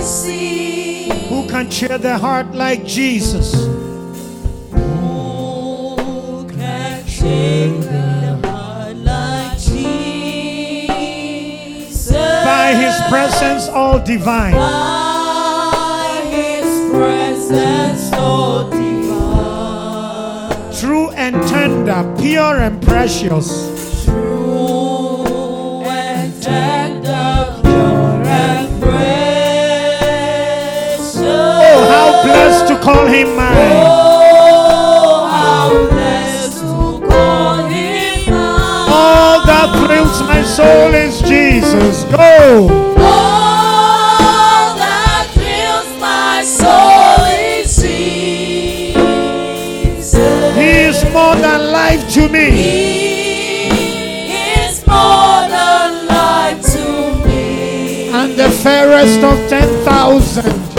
[SPEAKER 1] see. Who can cheer the heart like Jesus?
[SPEAKER 4] Who can shake the heart like Jesus?
[SPEAKER 1] By his presence, all divine.
[SPEAKER 4] By his presence, so divine.
[SPEAKER 1] True and tender, pure and precious. Call him mine.
[SPEAKER 4] Oh, how blessed to call him mine.
[SPEAKER 1] All that thrills my soul is Jesus. Go.
[SPEAKER 4] All that thrills my soul is Jesus.
[SPEAKER 1] He is more than life to me.
[SPEAKER 4] He is more than life to me.
[SPEAKER 1] And the fairest of ten thousand.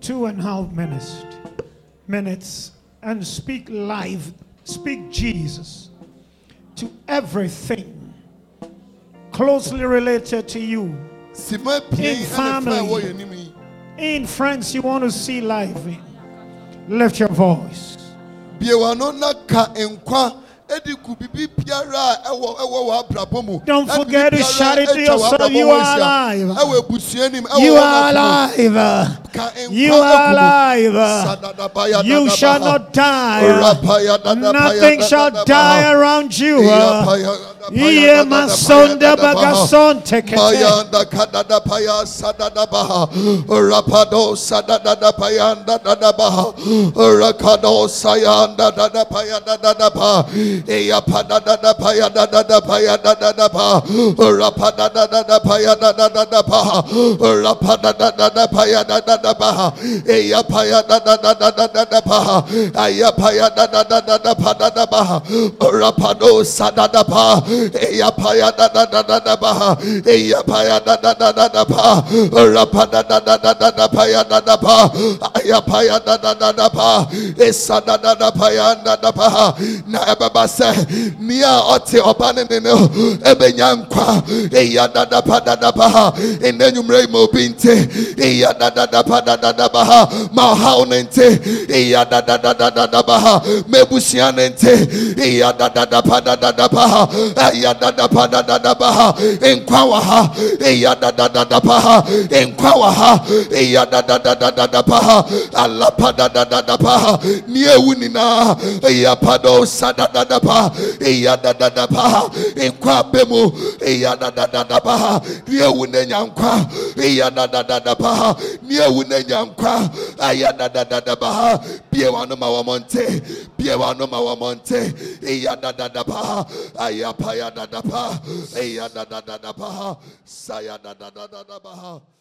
[SPEAKER 4] Two and a half minutes, minutes and speak live, speak Jesus to everything closely related to you. In family.
[SPEAKER 5] ɛwɔ yɛn anim yi
[SPEAKER 4] In friends you want to see live in, lift your voice.
[SPEAKER 5] Biewano na ka nkwa edi ku bibi biara a ɛwɔ ɛwɔ wɔ abrabɔ mu
[SPEAKER 4] Don't forget to shout it to yourself, you are alive.
[SPEAKER 5] ɛwɔ ebusua nim ɛwɔ
[SPEAKER 1] You are alive. You are alive. You shall not die. Nothing shall die around you.
[SPEAKER 5] Iyapaya dadabaya
[SPEAKER 1] Iye
[SPEAKER 5] dadabaya
[SPEAKER 1] masonda
[SPEAKER 5] dadabaha.
[SPEAKER 1] bagason tekete.
[SPEAKER 5] Mayanda kadada paya sadada baha rapado sadada payanda baha rakado sayanda dada paya dada baha eya pada dada paya dada paya dada baha rapada dada paya dada baha rapada dada paya dada baha eya paya dada dada baha aya paya dada dada pada baha rapado sadada baha eya paya dada dada baha eya paya dada dada baha rapada dada dada paya dada baha aya paya dada dada baha esa dada paya dada baha na ɛbɛba sɛ nea ɔte ɔba ne ne no ɛbɛnya nkwa eya dada pa dada baha ɛnɛ nwummerɛ yi ma obi nte eya dada dada pa dada baha ma ɔhaw ne nte eya dada dada dada baha ma ebusua ne nte eya dada dada pa dada baha eya dada pa dada baha nkwa wɔ ha eya dada dada baha nkwa wɔ ha eya dada dada dada baha alapa dada dada baha nea ewu nyinaa eya pa do sa dada dada baha eya dada dada baha nkwa abɛ mu eya dada dada baha nea ewu n'anya nkwa eya baha nea ewu n'anya nkwa eya dada dada baha bie wɔn ano ma wɔn nte bie wɔn ano ma wɔn nte eya baha eya pa ya dada baha eya dada dada baha saya baha.